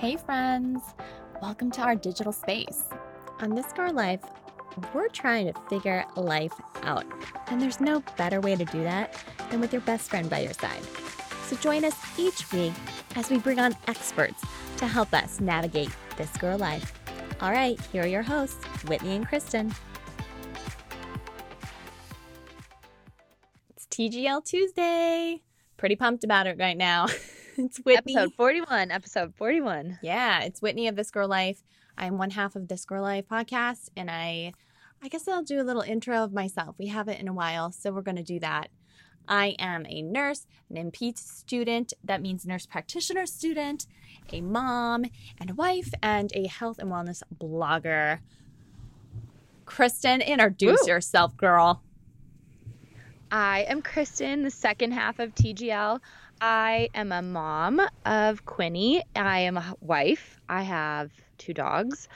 Hey, friends. Welcome to our digital space. On This Girl Life, we're trying to figure life out. And there's no better way to do that than with your best friend by your side. So join us each week as we bring on experts to help us navigate this girl life. All right, here are your hosts, Whitney and Kristen. It's TGL Tuesday. Pretty pumped about it right now. it's Whitney. Episode 41. Episode 41. Yeah, it's Whitney of This Girl Life. I'm one half of This Girl Life podcast, and I, I guess I'll do a little intro of myself. We haven't in a while, so we're going to do that. I am a nurse, an NP student. That means nurse practitioner student, a mom and a wife, and a health and wellness blogger. Kristen, introduce Woo. yourself, girl. I am Kristen, the second half of TGL. I am a mom of Quinny. I am a wife. I have two dogs.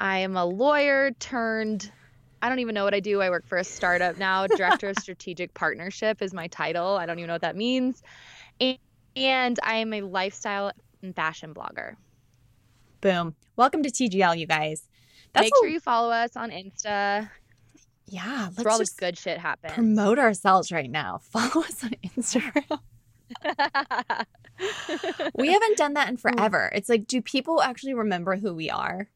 I am a lawyer turned. I don't even know what I do. I work for a startup now. Director of Strategic Partnership is my title. I don't even know what that means. And, and I am a lifestyle and fashion blogger. Boom. Welcome to TGL, you guys. That's Make sure you follow us on Insta. yeah, let's where all just this good shit happens. promote ourselves right now. Follow us on Instagram. we haven't done that in mm. forever. It's like, do people actually remember who we are?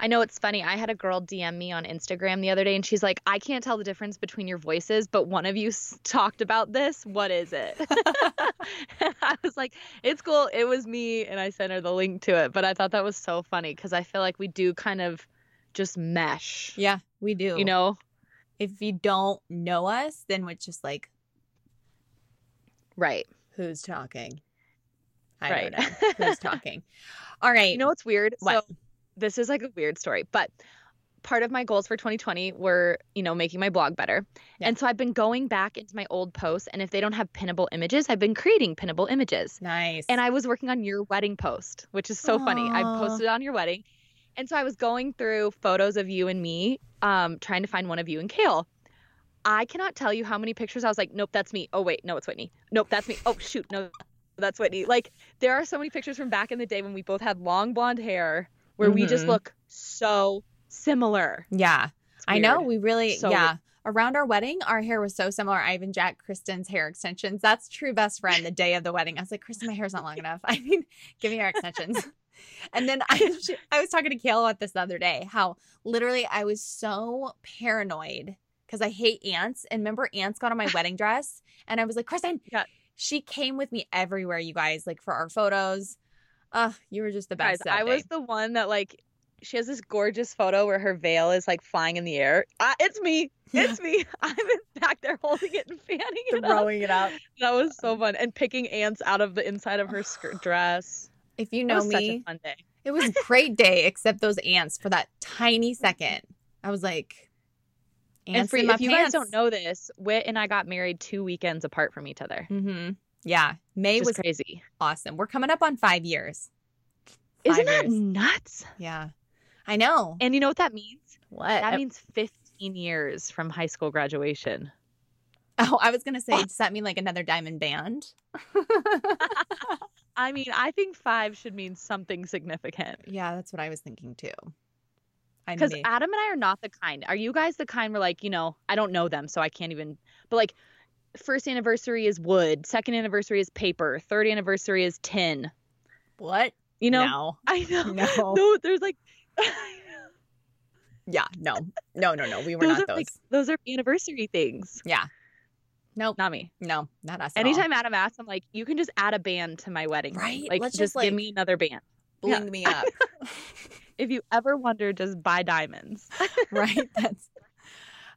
I know it's funny. I had a girl DM me on Instagram the other day and she's like, I can't tell the difference between your voices, but one of you s- talked about this. What is it? I was like, it's cool. It was me. And I sent her the link to it. But I thought that was so funny because I feel like we do kind of just mesh, Yeah, we do. you know? if you don't know us, then it's just like, Right. who's talking? I Right. don't know. Who's talking? All right. You know what's weird? What? So this is like a weird story, but part of my goals for 2020 were, you know, making my blog better. Yeah. And so I've been going back into my old posts and if they don't have pinnable images, I've been creating pinnable images. nice. And I was working on your wedding post, which is so funny. I posted on your wedding. And so I was going through photos of you and me, um, trying to find one of you and Kale. I cannot tell you how many pictures I was like, nope, that's me. Oh, wait, no, it's Whitney. Nope, that's me. Oh, shoot, no, that's Whitney. Like, there are so many pictures from back in the day when we both had long blonde hair where we just Mhm. look so similar. yeah, I know. We really, So yeah. Around our wedding, our hair was so similar. I even Jack Kristen's hair extensions. That's true best friend the day of the wedding. I was like, Kristen, my hair's not long enough. I mean, give me your extensions. and then I, I was talking to Kayla about this the other day, how literally I was so paranoid because I hate ants. And remember, ants got on my wedding dress. And I was like, Kristen, Yeah. she came with me everywhere, you guys, like for our photos. Uh, you were just the best. Guys, I was the one that like she has this gorgeous photo where her veil is like flying in the air. Ah, it's me. It's me. I'm back there holding it and fanning it up. it up. That was so fun. And picking ants out of the inside of her skirt dress. If you That know was such me, a fun day. It was a great day, except those ants for that tiny second. I was like, and for my if you pants. guys don't know this, Wit and I got married two weekends apart from each other. hmm Yeah, May was crazy. awesome. We're coming up on five years. Isn't Five that years. nuts? Yeah, I know. And you know what that means? what? That means 15 years from high school graduation. oh, I was gonna say, does that mean like another diamond band? I mean, I think five should mean something significant. yeah, that's what I was thinking too. Because Adam and I are not the kind. Are you guys the kind where like, you know, I don't know them, so I can't even but like first anniversary is wood, second anniversary is paper, third anniversary is tin. what? You know? no, I know. no, No, there's like yeah, no, no, no, no. We were those not those. like those are anniversary things. yeah, nope, Not me. no, not us. at all. Anytime Adam asks, I'm like, you can just add a band to my wedding. Right? Like Let's just, just, give me another band. bling me up. If you ever wonder, just buy diamonds. right that's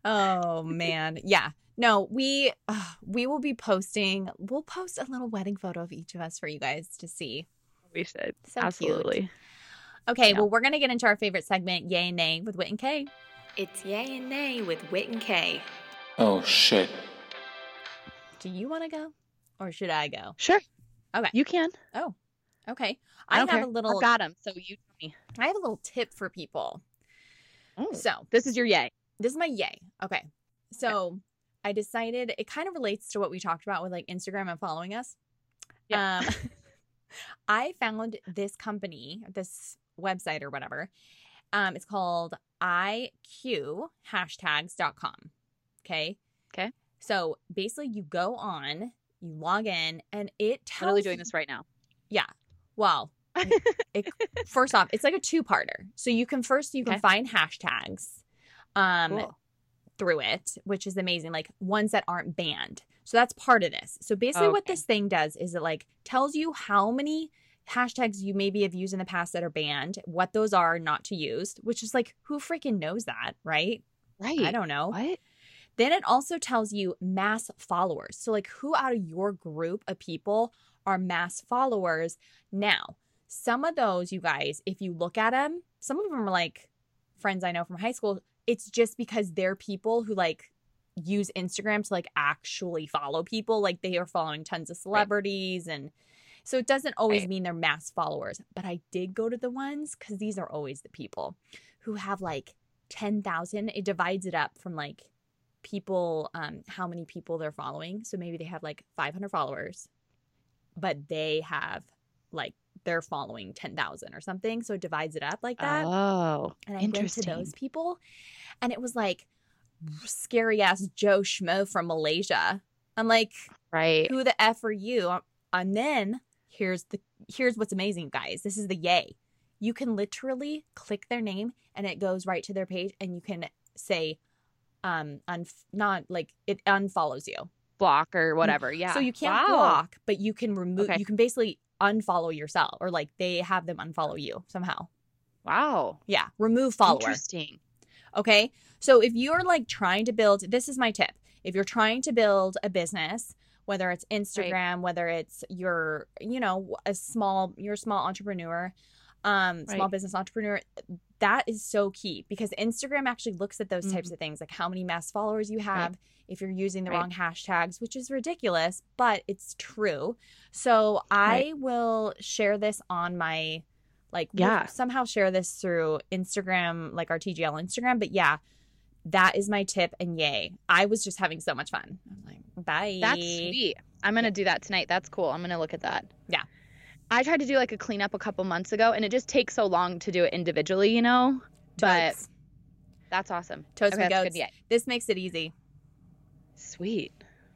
oh man yeah no we uh, we will be posting we'll post a little wedding photo of each of us for you guys to see we should. so cute. Absolutely. okay Yeah. well we're gonna get into our favorite segment yay and nay with wit and kay it's yay and nay with wit and kay Oh shit. do you want to go or should i go Sure. Okay. You can. oh okay I, i, have care. a little I've got them. So you tell me. i have a little tip for people Oh. so This is your yay. this is my yay. Okay. So I decided it kind of relates to what we talked about with like Instagram and following us. Yeah. Um, I found this company, this website or whatever. Um, it's called iqhashtags.com. Okay. Okay. So basically, you go on, you log in, and it tells Literally doing this right now. Yeah. Well, it, first off, it's like a two-parter. So you can first you can Okay. find hashtags um Cool. through it, which is amazing, like ones that aren't banned. So that's part of this. So basically what this thing does is it like tells you how many hashtags you maybe have used in the past that are banned, what those are not to use, which is like who freaking knows that, right? Right. I don't know. What? Then it also tells you mass followers. So, like, who out of your group of people are mass followers? Now, some of those, you guys, if you look at them, some of them are like friends I know from high school. It's just because they're people who like use Instagram to like actually follow people. Like, they are following tons of celebrities. And so it doesn't always Right. mean they're mass followers. But I did go to the ones because these are always the people who have like 10,000. It divides it up from like people um how many people they're following so maybe they have like 500 followers but they have like they're following 10,000 or something so it divides it up like that. Oh, and I went to interesting. those people and it was like scary ass Joe Schmo from Malaysia. I'm like right. who the f are you? And then here's the here's what's amazing guys. This is the yay. You can literally click their name and it goes right to their page and you can say um un- not like it unfollows you Block or whatever. Yeah. so you can't Wow. block but you can remove Okay. you can basically unfollow yourself or like they have them unfollow you somehow Wow. yeah remove follower Interesting. Okay. So if you're like trying to build, this is my tip. If you're trying to build a business, whether it's Instagram, whether it's your, you know, a small, you're a small entrepreneur, um, small business entrepreneur, that is so key because Instagram actually looks at those types mm-hmm. of things, like how many mass followers you have, if you're using the Right. wrong hashtags, which is ridiculous, but it's true. So I will share this on my like we'll Yeah. somehow share this through Instagram, like our TGL Instagram. But yeah, that is my tip and yay. I was just having so much fun. I'm like, bye. That's sweet. I'm gonna do that tonight. That's cool. I'm gonna look at that. Yeah. I tried to do like a cleanup a couple months ago, and it just takes so long to do it individually, you know. But Totes. that's awesome. Totes okay, goats. good. This makes it easy. Sweet.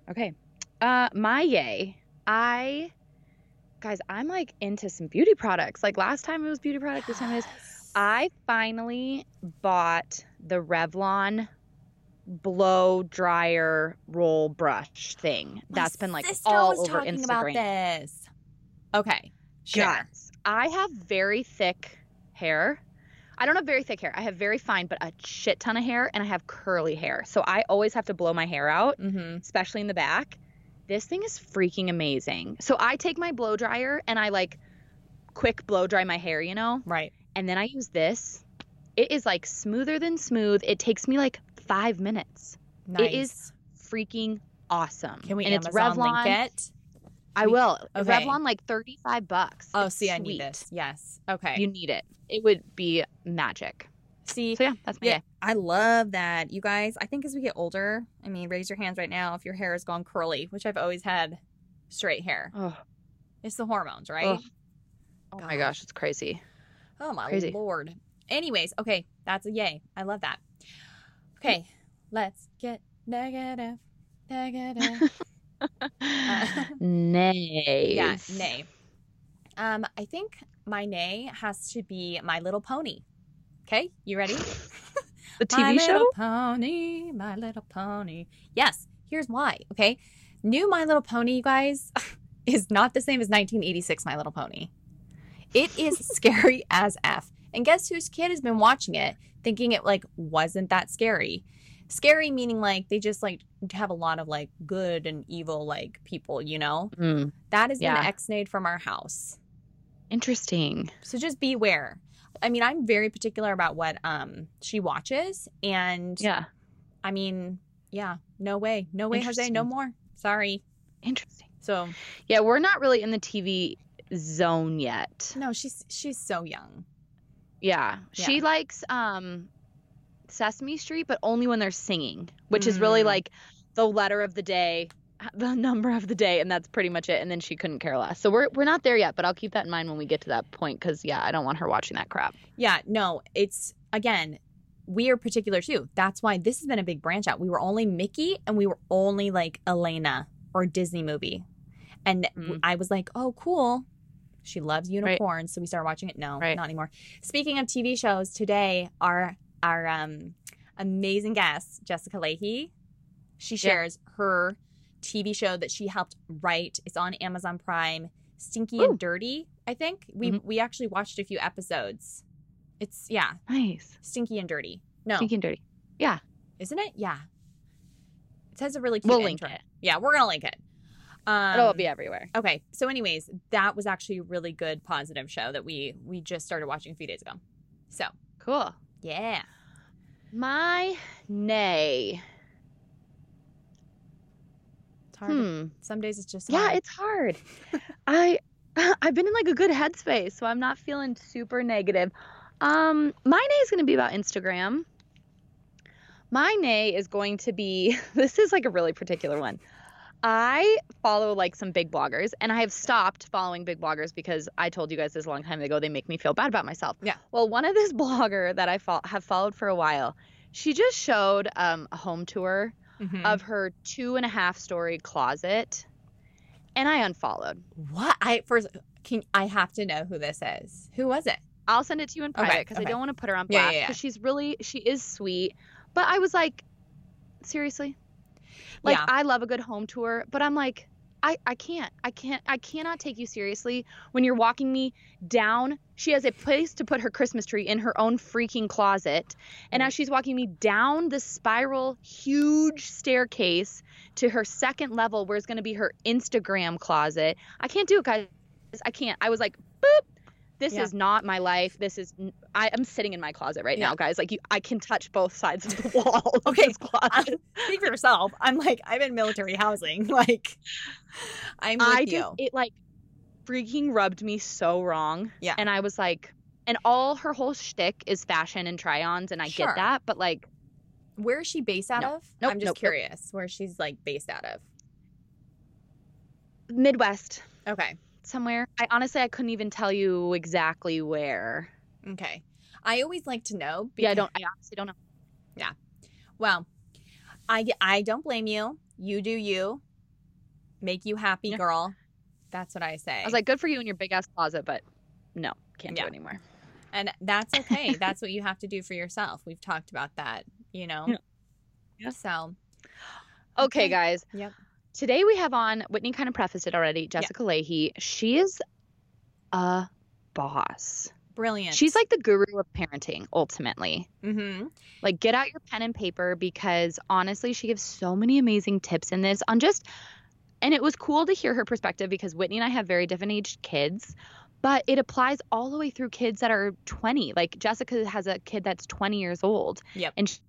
Okay. Uh my yay. I guys, I'm like into some beauty products. Like last time it was beauty product, this time it is. I finally bought the Revlon blow dryer roll brush thing. My That's been like all over talking Instagram. about this. Okay. Sure. I have very thick hair. I don't have very thick hair. I have very fine, but a shit ton of hair, and I have curly hair. So I always have to blow my hair out, Mm-hmm. especially in the back. This thing is freaking amazing. So I take my blow dryer and I like quick blow dry my hair, you know, Right. and then I use this. It is like smoother than smooth. It takes me like five minutes. Nice. It is freaking awesome. Can we and Amazon it's Revlon. link it? I will. okay. Revlon like 35 bucks. Oh, It's see, I need sweet. this. Yes. Okay. You need it. It would be magic. see, So yeah, that's my Yeah, day. I love that. You guys, I think as we get older, I mean, raise your hands right now if your hair has gone curly, which I've always had straight hair. Oh, It's the hormones, right? Ugh. oh, oh my gosh, it's crazy. Oh my Crazy. lord. Anyways, okay, that's a yay. I love that. Okay, let's get negative. Negative. Nay. yeah, nay. Um, I think my nay has to be My Little Pony. Okay, you ready? The my TV show? Little Pony, My Little Pony. Yes, here's why. Okay, new My Little Pony, you guys, is not the same as 1986 My Little Pony. It is scary as f. And guess whose kid has been watching it, thinking it like wasn't that scary. Scary meaning like they just like have a lot of like good and evil like people, you know. Mm, That is Yeah. an ex-nade from our house. interesting. So just beware. I mean, I'm very particular about what um she watches, and Yeah. I mean, yeah, no way, no way, Jose, no more. Sorry. Interesting. So Yeah, we're not really in the TV zone yet. no, she's she's so young. Yeah. She likes um Sesame Street, but only when they're singing, which is really Mm. like the letter of the day the number of the day and that's pretty much it and then she couldn't care less. So we're we're not there yet, but I'll keep that in mind when we get to that point cuz yeah, I don't want her watching that crap. Yeah, no, it's again, we are particular too. That's why this has been a big branch out. We were only Mickey and we were only like Elena or Disney movie. And Mhm. I was like, oh, cool. She loves unicorns. So we started watching it. No, Right. not anymore. Speaking of TV shows, today, our, our um, amazing guest, Jessica Lahey, she Yeah. shares her TV show that she helped write. It's on Amazon Prime, Stinky Ooh. and Dirty, I think. We, Mhm. we actually watched a few episodes. It's, yeah, Nice. Stinky and Dirty. No, Stinky and dirty. Yeah. Isn't it? Yeah. It has a really cute We'll link intro. it. Yeah, we're gonna link it. Um, It'll be everywhere. okay. So, anyways, that was actually a really good, positive show that we we just started watching a few days ago. So, Cool. Yeah. My nay. It's hard. Hmm. Some days it's just Yeah, it's hard. I I've been in like a good headspace, so I'm not feeling super negative. Um, my nay is going to be about Instagram. My nay is going to be this is like a really particular one. I follow like some big bloggers and I have stopped following big bloggers because I told you guys this a long time ago they make me feel bad about myself. Yeah. Well, one of this blogger that I fo- have followed for a while, she just showed um, a home tour Mhm. of her two and a half story closet and I unfollowed. what I first can I have to know who this is. Who was it? I'll send it to you in private because okay. I don't want to put her on blast. Yeah, yeah, yeah. because she's really she is sweet. But I was like, seriously, like Yeah. I love a good home tour, but I'm like, I I can't I can't I cannot take you seriously when you're walking me down. She has a place to put her Christmas tree in her own freaking closet, and Mm. as she's walking me down the spiral huge staircase to her second level, where it's going to be her Instagram closet, I can't do it, guys. I can't. I was like, boop. This Yeah. is not my life. This is I am sitting in my closet right Yeah. now, guys. Like you, I can touch both sides of the wall. Okay, closet. Speak for yourself. I'm like I'm in military housing. Like I'm with I you. just it like freaking rubbed me so wrong. Yeah. And I was like, and all her whole shtick is fashion and try-ons, and I Sure. get that, but like, Where is she based out No. of? Nope, I'm just nope, nope. curious where she's like based out of. Midwest Okay. Somewhere. I honestly I couldn't even tell you exactly where. Okay. I always like to know. Yeah, I don't. I honestly don't know. Yeah. Well, I I don't blame you. You do you. Make you happy, girl. That's what I say. I was like, good for you in your big ass closet, but no, can't Yeah. do it anymore. and that's okay. that's what you have to do for yourself. We've talked about that, you know. Yeah. Yeah. So, Okay, Okay. guys. Yep. Today we have on Whitney kind of prefaced it already. Jessica Lahey. She is a boss. brilliant. She's like the guru of parenting, ultimately. mm-hmm. Like, get out your pen and paper because honestly, she gives so many amazing tips in this on just, and it was cool to hear her perspective because Whitney and I have very different aged kids, but it applies all the way through kids that are 20. Like, Jessica has a kid that's 20 years old. Yep. And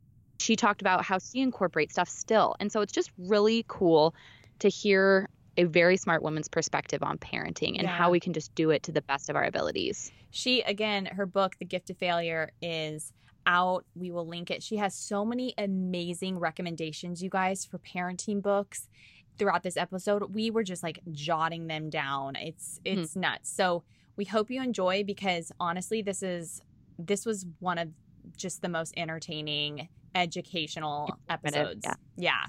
she, talked about how she incorporates stuff still. And so it's just really cool to hear a very smart woman's perspective on parenting and Yeah. how we can just do it to the best of our abilities. She again, her book, The Gift of Failure, is out. We will link it. She has so many amazing recommendations, you guys, for parenting books throughout this episode. We were just like jotting them down. It's Hmm. it's nuts. So we hope you enjoy because honestly, this is this was one of just the most entertaining, educational episodes. yeah. yeah.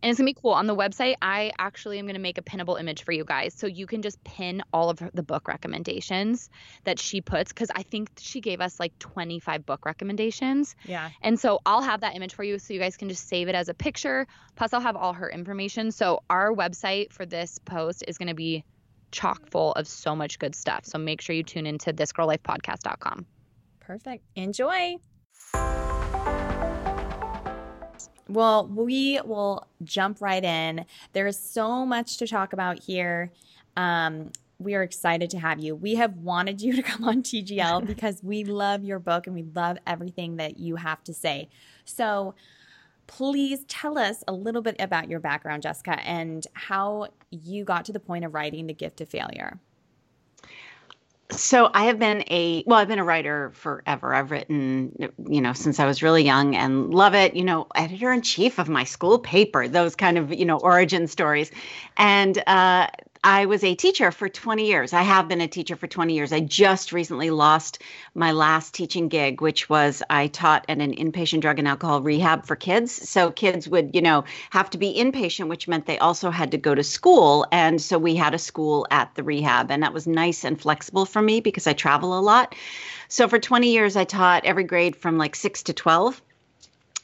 And it's gonna be cool. On the website, I actually am gonna make a pinnable image for you guys. So you can just pin all of her- the book recommendations that she puts, because I think she gave us like 25 book recommendations. Yeah. And so I'll have that image for you so you guys can just save it as a picture. Plus, I'll have all her information. So our website for this post is gonna be chock full of so much good stuff. So make sure you tune into thisgirllifepodcast.com. Perfect. Enjoy. Well, we will jump right in. There's so much to talk about here. Um, we are excited to have you. We have wanted you to come on TGL because we love your book and we love everything that you have to say. So, please tell us a little bit about your background, Jessica, and how you got to the point of writing The Gift of Failure. So I have been a well, I've been a writer forever. I've written, you know, since I was really young and love it. You know, editor in chief of my school paper, those kind of you know origin stories, and uh, I was a teacher for 20 years. I have been a teacher for 20 years. I just recently lost my last teaching gig, which was I taught at an inpatient drug and alcohol rehab for kids. So kids would, you know, have to be inpatient, which meant they also had to go to school. And so we had a school at the rehab, and that was nice and flexible for me because I travel a lot. So for 20 years, I taught every grade from like six to 12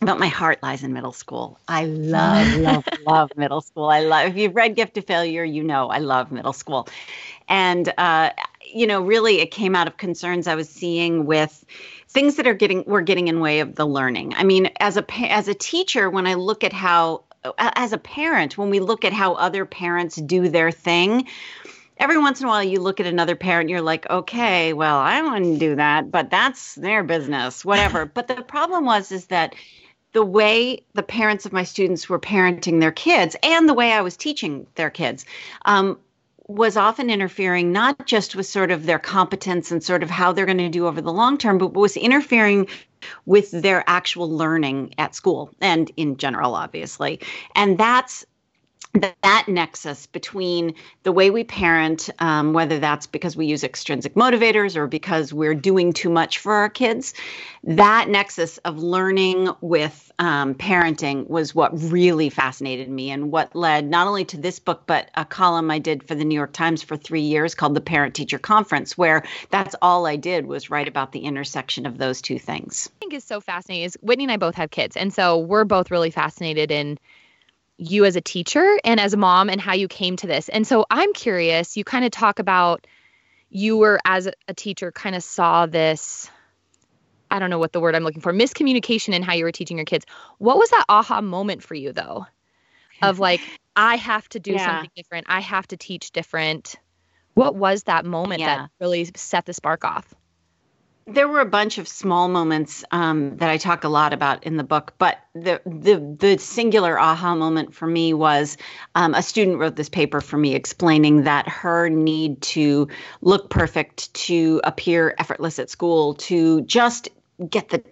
but my heart lies in middle school. I love, love, love middle school. I love, if you've read Gift of Failure, you know I love middle school. And, uh, you know, really it came out of concerns I was seeing with things that are getting, were getting in way of the learning. I mean, as a, as a teacher, when I look at how, as a parent, when we look at how other parents do their thing, every once in a while you look at another parent you're like okay well i wouldn't do that but that's their business whatever but the problem was is that the way the parents of my students were parenting their kids and the way I was teaching their kids um, was often interfering not just with sort of their competence and sort of how they're going to do over the long term, but was interfering with their actual learning at school and in general, obviously. And that's that nexus between the way we parent, um, whether that's because we use extrinsic motivators or because we're doing too much for our kids, that nexus of learning with um, parenting was what really fascinated me and what led not only to this book, but a column I did for the New York Times for three years called the Parent Teacher Conference, where that's all I did was write about the intersection of those two things. I think is so fascinating is Whitney and I both have kids. And so we're both really fascinated in you as a teacher and as a mom and how you came to this. And so I'm curious, you kind of talk about you were as a teacher kind of saw this I don't know what the word I'm looking for, miscommunication in how you were teaching your kids. What was that aha moment for you though? Of like I have to do yeah. something different. I have to teach different. What was that moment yeah. that really set the spark off? There were a bunch of small moments um, that I talk a lot about in the book, but the the the singular aha moment for me was um, a student wrote this paper for me explaining that her need to look perfect, to appear effortless at school, to just get the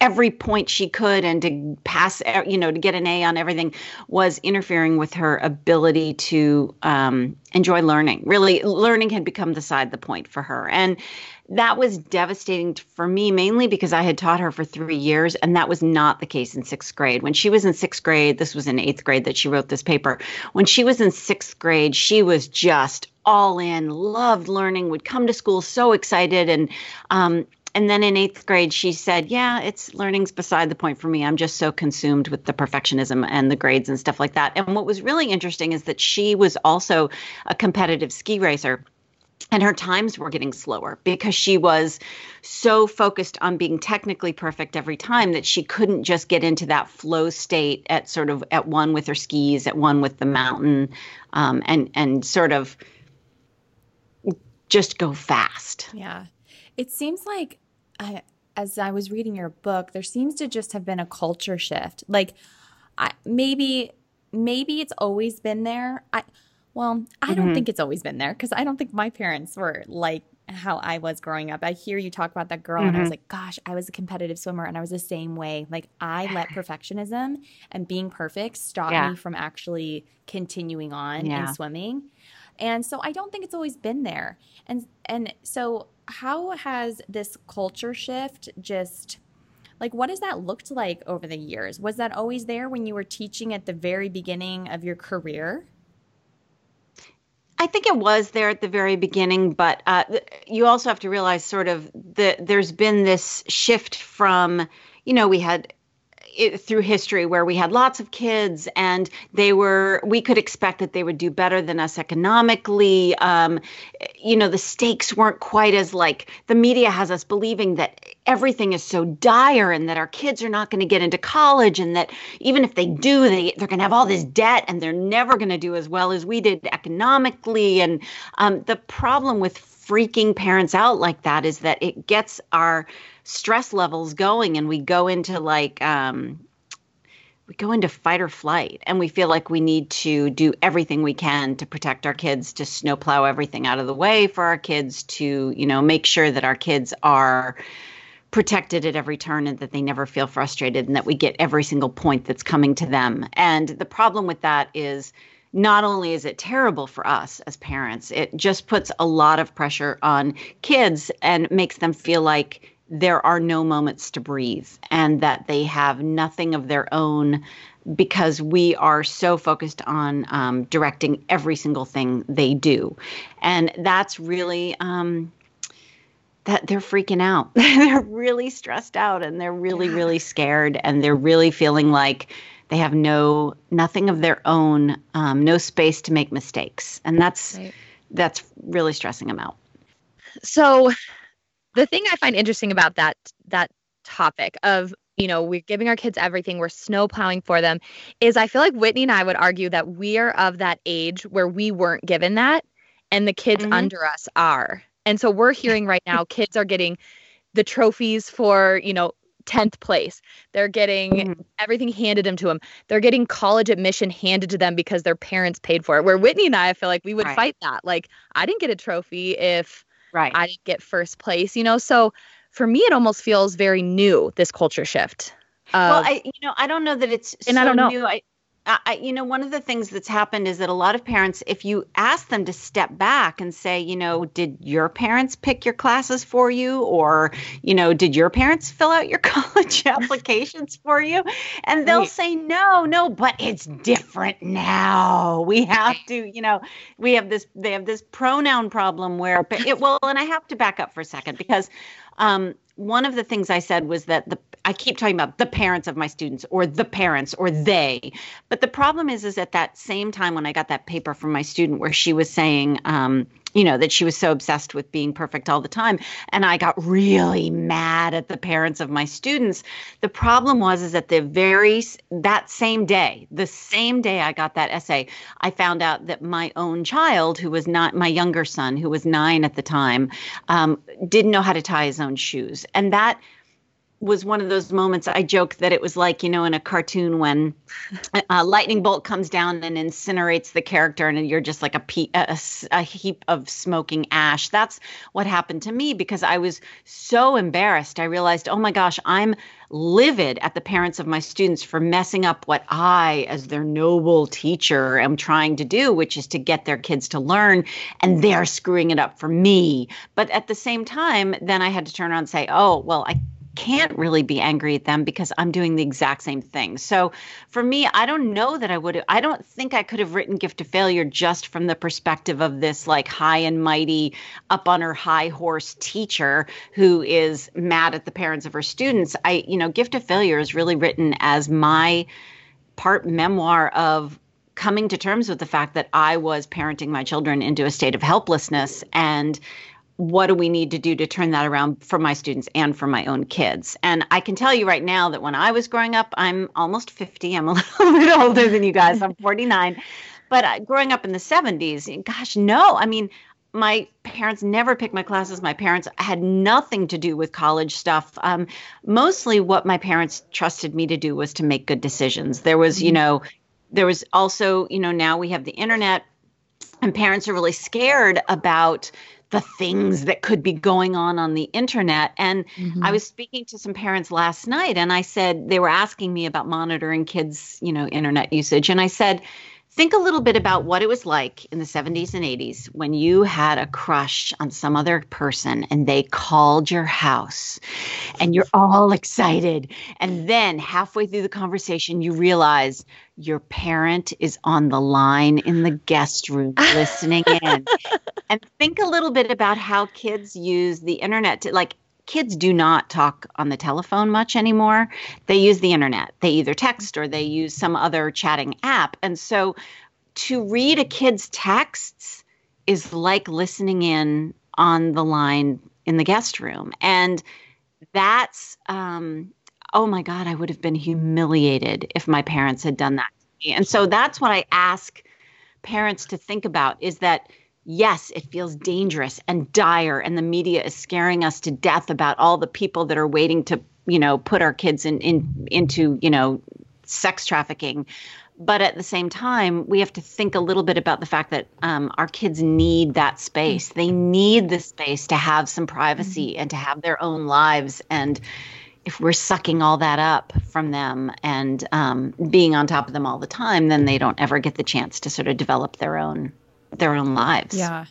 every point she could and to pass you know to get an a on everything was interfering with her ability to um, enjoy learning. Really learning had become the side the point for her. And that was devastating for me, mainly because I had taught her for three years, and that was not the case in sixth grade. When she was in sixth grade, this was in eighth grade that she wrote this paper. When she was in sixth grade, she was just all in, loved learning, would come to school so excited, and um, and then in eighth grade, she said, Yeah, it's learning's beside the point for me. I'm just so consumed with the perfectionism and the grades and stuff like that. And what was really interesting is that she was also a competitive ski racer and her times were getting slower because she was so focused on being technically perfect every time that she couldn't just get into that flow state at sort of at one with her skis at one with the mountain um, and and sort of just go fast. Yeah. It seems like I, as i was reading your book there seems to just have been a culture shift. Like I, maybe maybe it's always been there. I well, I don't mm-hmm. think it's always been there because I don't think my parents were like how I was growing up. I hear you talk about that girl, mm-hmm. and I was mm-hmm. like, gosh, I was a competitive swimmer and I was the same way. Like, I let perfectionism and being perfect stop yeah. me from actually continuing on yeah. in swimming. And so I don't think it's always been there. And and so how has this culture shift just like what has that looked like over the years? Was that always there when you were teaching at the very beginning of your career? I think it was there at the very beginning, but uh, you also have to realize sort of that there's been this shift from, you know, we had it, through history where we had lots of kids and they were we could expect that they would do better than us economically. Um, you know the stakes weren't quite as like the media has us believing that everything is so dire and that our kids are not going to get into college and that even if they do they, they're going to have all this debt and they're never going to do as well as we did economically. And um, the problem with freaking parents out like that is that it gets our stress levels going and we go into like um we go into fight or flight and we feel like we need to do everything we can to protect our kids to snowplow everything out of the way for our kids to you know make sure that our kids are protected at every turn and that they never feel frustrated and that we get every single point that's coming to them. And the problem with that is not only is it terrible for us as parents it just puts a lot of pressure on kids and makes them feel like there are no moments to breathe and that they have nothing of their own because we are so focused on um, directing every single thing they do. And that's really. Um, that they're freaking out. they're really stressed out and they're really, really scared and they're really feeling like they have no nothing of their own, um, no space to make mistakes, and that's right. that's really stressing them out. So the thing I find interesting about that that topic of you know we're giving our kids everything we're snow plowing for them is i feel like whitney and i would argue that we are of that age where we weren't given that and the kids mm-hmm. under us are and so we're hearing right now kids are getting the trophies for you know 10th place they're getting mm-hmm. everything handed them to them they're getting college admission handed to them because their parents paid for it where whitney and i, I feel like we would right. fight that like i didn't get a trophy if Right. I didn't get first place, you know? So for me, it almost feels very new, this culture shift. well, I, you know, I don't know that it's and so I don't know. new. I, I, you know, one of the things that's happened is that a lot of parents, if you ask them to step back and say, you know, did your parents pick your classes for you? Or, you know, did your parents fill out your college applications for you? And they'll right. say, no, no, but it's different now. We have to, you know, we have this, they have this pronoun problem where, it, well, and I have to back up for a second because um, one of the things I said was that the I keep talking about the parents of my students or the parents or they, but the problem is is at that same time when I got that paper from my student where she was saying, um, you know, that she was so obsessed with being perfect all the time, and I got really mad at the parents of my students. The problem was is that the very that same day, the same day I got that essay, I found out that my own child, who was not my younger son, who was nine at the time, um, didn't know how to tie his own shoes, and that was one of those moments I joke that it was like, you know, in a cartoon when a lightning bolt comes down and incinerates the character and you're just like a, pe- a, a heap of smoking ash. That's what happened to me because I was so embarrassed. I realized, oh my gosh, I'm livid at the parents of my students for messing up what I, as their noble teacher, am trying to do, which is to get their kids to learn, and they're screwing it up for me. But at the same time, then I had to turn around and say, oh, well, I can't really be angry at them because I'm doing the exact same thing. So for me, I don't know that I would I don't think I could have written Gift of Failure just from the perspective of this like high and mighty up on her high horse teacher who is mad at the parents of her students. I you know, Gift of Failure is really written as my part memoir of coming to terms with the fact that I was parenting my children into a state of helplessness and what do we need to do to turn that around for my students and for my own kids? And I can tell you right now that when I was growing up, I'm almost 50. I'm a little bit older than you guys. I'm 49. But uh, growing up in the 70s, gosh, no. I mean, my parents never picked my classes. My parents had nothing to do with college stuff. Um, mostly what my parents trusted me to do was to make good decisions. There was, you mm-hmm. know, there was also, you know, now we have the internet and parents are really scared about the things that could be going on on the internet. And mm-hmm. I was speaking to some parents last night and I said, they were asking me about monitoring kids, you know, internet usage. And I said, think a little bit about what it was like in the 70s and 80s when you had a crush on some other person and they called your house and you're all excited. And then halfway through the conversation, you realize your parent is on the line in the guest room listening in. and think a little bit about how kids use the internet to like kids do not talk on the telephone much anymore. They use the internet. They either text or they use some other chatting app. And so to read a kid's texts is like listening in on the line in the guest room. And that's, um, oh my God, I would have been humiliated if my parents had done that to me. And so that's what I ask parents to think about is that yes, it feels dangerous and dire, and the media is scaring us to death about all the people that are waiting to, you know, put our kids in, in into, you know, sex trafficking. But at the same time we have to think a little bit about the fact that um, our kids need that space. They need the space to have some privacy mm-hmm. and to have their own lives. And if we're sucking all that up from them and um, being on top of them all the time then they don't ever get the chance to sort of develop their own their own lives. Yeah.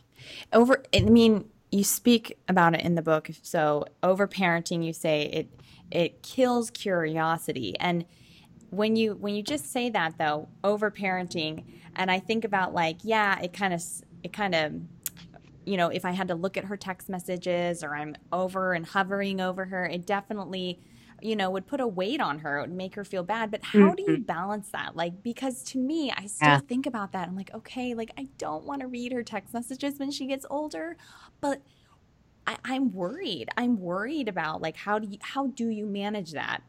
Over i mean you speak about it in the book so over parenting you say it it kills curiosity. And when you when you just say that though over parenting and i think about like yeah it kind of it kind of you know if i had to look at her text messages or i'm over and hovering over her it definitely you know would put a weight on her it would make her feel bad but how do you mm-hmm. balance that like because to me i still yeah. think about that i'm like okay like i don't want to read her text messages when she gets older but I, i'm worried i'm worried about like how do you how do you manage that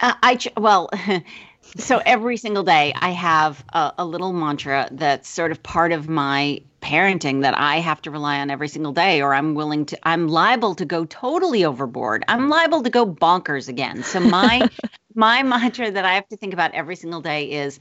uh, I well, so every single day I have a, a, little mantra that's sort of part of my parenting that I have to rely on every single day, or I'm willing to. I'm liable to go totally overboard. I'm liable to go bonkers again. So my my mantra that I have to think about every single day is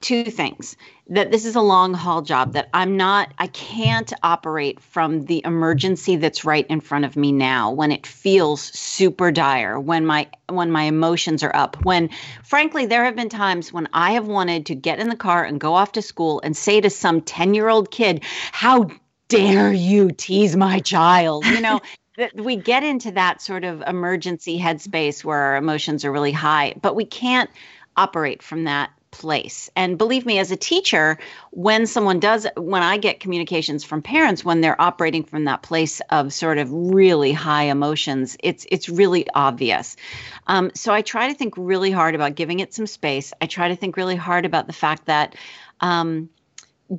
two things that this is a long haul job that i'm not i can't operate from the emergency that's right in front of me now when it feels super dire when my when my emotions are up when frankly there have been times when i have wanted to get in the car and go off to school and say to some 10 year old kid how dare you tease my child? You know that we get into that sort of emergency headspace where our emotions are really high but we can't operate from that place. And believe me, as a teacher, when someone does, when I get communications from parents, when they're operating from that place of sort of really high emotions, it's it's really obvious. Um, so I try to think really hard about giving it some space. I try to think really hard about the fact that. Um,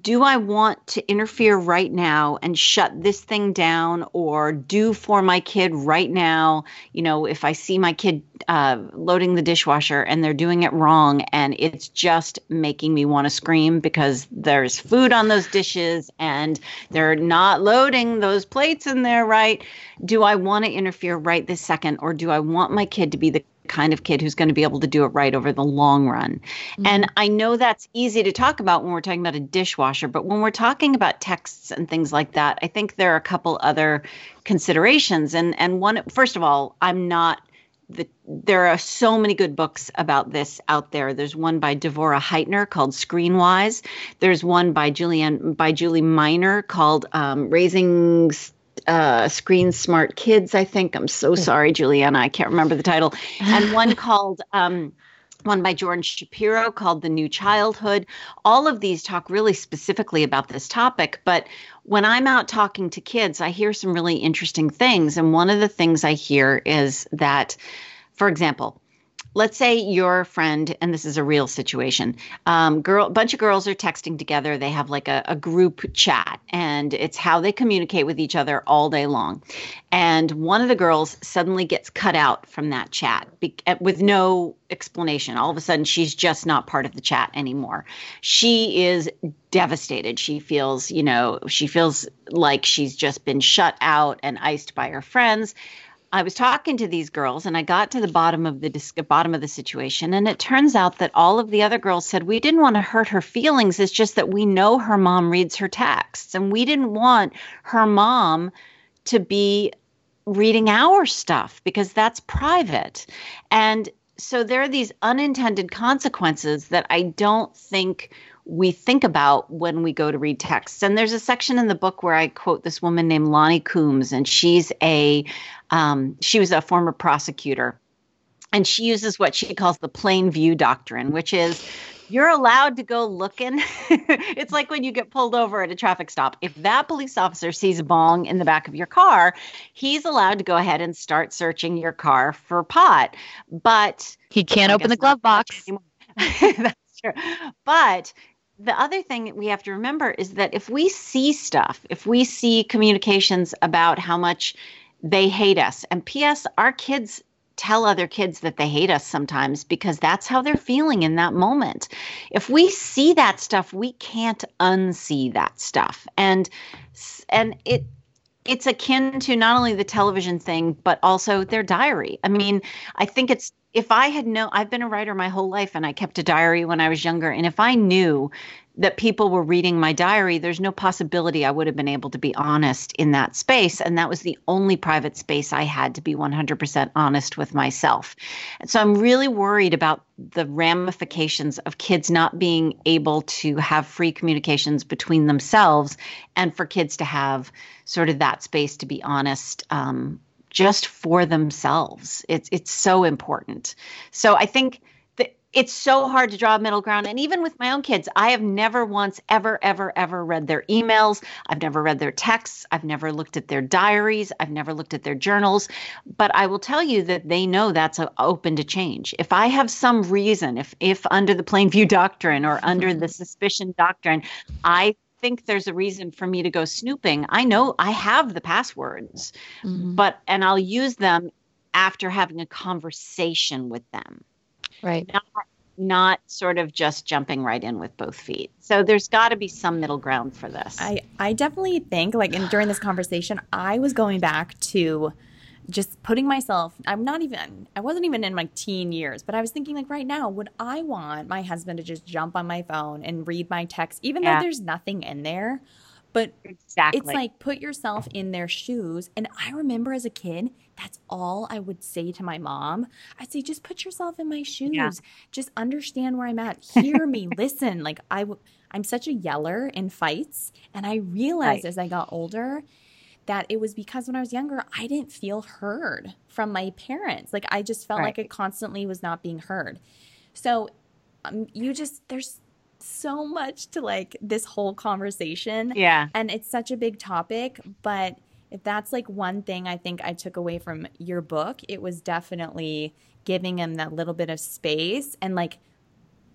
do I want to interfere right now and shut this thing down or do for my kid right now? You know, if I see my kid uh, loading the dishwasher and they're doing it wrong and it's just making me want to scream because there's food on those dishes and they're not loading those plates in there right. Do I want to interfere right this second or do I want my kid to be the kind of kid who's going to be able to do it right over the long run. Mm-hmm. And I know that's easy to talk about when we're talking about a dishwasher, but when we're talking about texts and things like that, I think there are a couple other considerations. And and one first of all, I'm not the, there are so many good books about this out there. There's one by Devorah Heitner called Screenwise. There's one by Julianne by Julie Miner called um, Raising uh, Screen Smart Kids, I think. I'm so hmm. sorry, Julianna. I can't remember the title. And one called. Um, one by Jordan Shapiro called The New Childhood. All of these talk really specifically about this topic. But when I'm out talking to kids, I hear some really interesting things. And one of the things I hear is that, for example, let's say your friend, and this is a real situation, um, girl, bunch of girls are texting together. They have like a, a group chat, and it's how they communicate with each other all day long. And one of the girls suddenly gets cut out from that chat be- eh, with no explanation. All of a sudden, she's just not part of the chat anymore. She is devastated. She feels, you know, she feels like she's just been shut out and iced by her friends. I was talking to these girls and I got to the bottom of the bottom of the situation and it turns out that all of the other girls said we didn't want to hurt her feelings. It's just that we know her mom reads her texts and we didn't want her mom to be reading our stuff because that's private. And so there are these unintended consequences that I don't think we think about when we go to read texts. And there's a section in the book where I quote this woman named Lonnie Coombs, and she's a um, she was a former prosecutor, and she uses what she calls the plain view doctrine, which is you're allowed to go looking. it's like when you get pulled over at a traffic stop. If that police officer sees a bong in the back of your car, he's allowed to go ahead and start searching your car for pot. But he can't open the glove box. That's true. But the other thing we have to remember is that if we see stuff, if we see communications about how much they hate us, and P.S., our kids tell other kids that they hate us sometimes because that's how they're feeling in that moment. If we see that stuff, we can't unsee that stuff. And and it it's akin to not only the television thing, but also their diary. I mean, I think it's if I had known, I've been a writer my whole life and I kept a diary when I was younger. And if I knew that people were reading my diary, there's no possibility I would have been able to be honest in that space. And that was the only private space I had to be 100% honest with myself. And so I'm really worried about the ramifications of kids not being able to have free communications between themselves and for kids to have sort of that space to be honest um, just for themselves. It's, it's so important. So I think it's so hard to draw a middle ground. And even with my own kids, I have never once, ever, ever, ever read their emails. I've never read their texts. I've never looked at their diaries. I've never looked at their journals. But I will tell you that they know that's open to change. If I have some reason, if if under the Plainview Doctrine or under the Suspicion Doctrine, I think there's a reason for me to go snooping, I know I have the passwords, mm-hmm. but and I'll use them after having a conversation with them. Right. Not, not sort of just jumping right in with both feet. So there's got to be some middle ground for this. I, I definitely think, like, in, during this conversation, I was going back to just putting myself i'm not even i wasn't even in my teen years but i was thinking like right now would i want my husband to just jump on my phone and read my text even yeah. though there's nothing in there but exactly. it's like put yourself in their shoes. And I remember as a kid, that's all I would say to my mom. I'd say, just put yourself in my shoes. Yeah. Just understand where I'm at. Hear me, listen. Like I, w- I'm such a yeller in fights. And I realized right. as I got older that it was because when I was younger, I didn't feel heard from my parents. Like I just felt right. like it constantly was not being heard. So um, you just, there's so much to like this whole conversation. Yeah. And it's such a big topic, but if that's like one thing I think I took away from your book, it was definitely giving them that little bit of space and like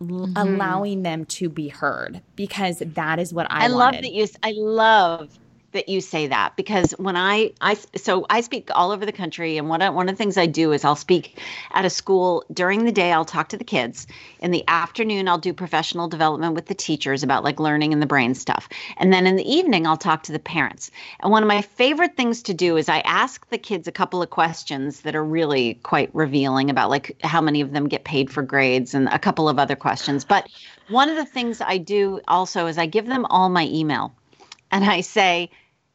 mm-hmm. allowing them to be heard because that is what I I wanted. love that you I love that you say that because when I I so I speak all over the country and one of, one of the things I do is I'll speak at a school during the day I'll talk to the kids. In the afternoon I'll do professional development with the teachers about like learning and the brain stuff. And then in the evening I'll talk to the parents. And one of my favorite things to do is I ask the kids a couple of questions that are really quite revealing about like how many of them get paid for grades and a couple of other questions. But one of the things I do also is I give them all my email. And I say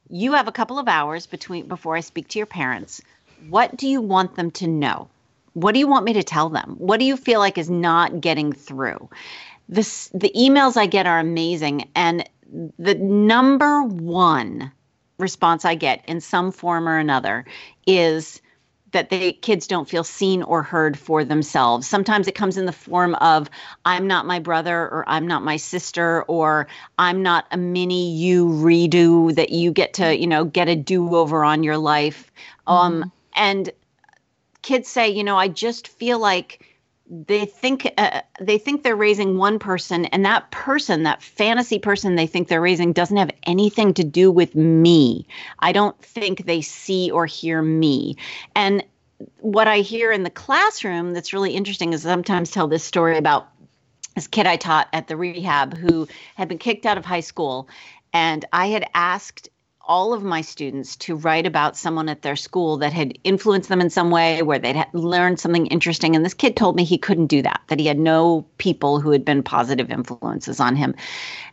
you have a couple of hours between before I speak to your parents. What do you want them to know? What do you want me to tell them? What do you feel like is not getting through? This the emails I get are amazing and the number one response I get in some form or another is that the kids don't feel seen or heard for themselves. Sometimes it comes in the form of I'm not my brother or I'm not my sister or I'm not a mini you redo that you get to, you know, get a do-over on your life. Um, mm-hmm. Um and kids say, you know, I just feel like they think uh, they think they're raising one person and that person that fantasy person they think they're raising doesn't have anything to do with me. I don't think they see or hear me. And what i hear in the classroom that's really interesting is sometimes tell this story about this kid i taught at the rehab who had been kicked out of high school. And i had asked all of my students to write about someone at their school that had influenced them in some way, where they'd learned something interesting. And this kid told me he couldn't do that, that he had no people who had been positive influences on him.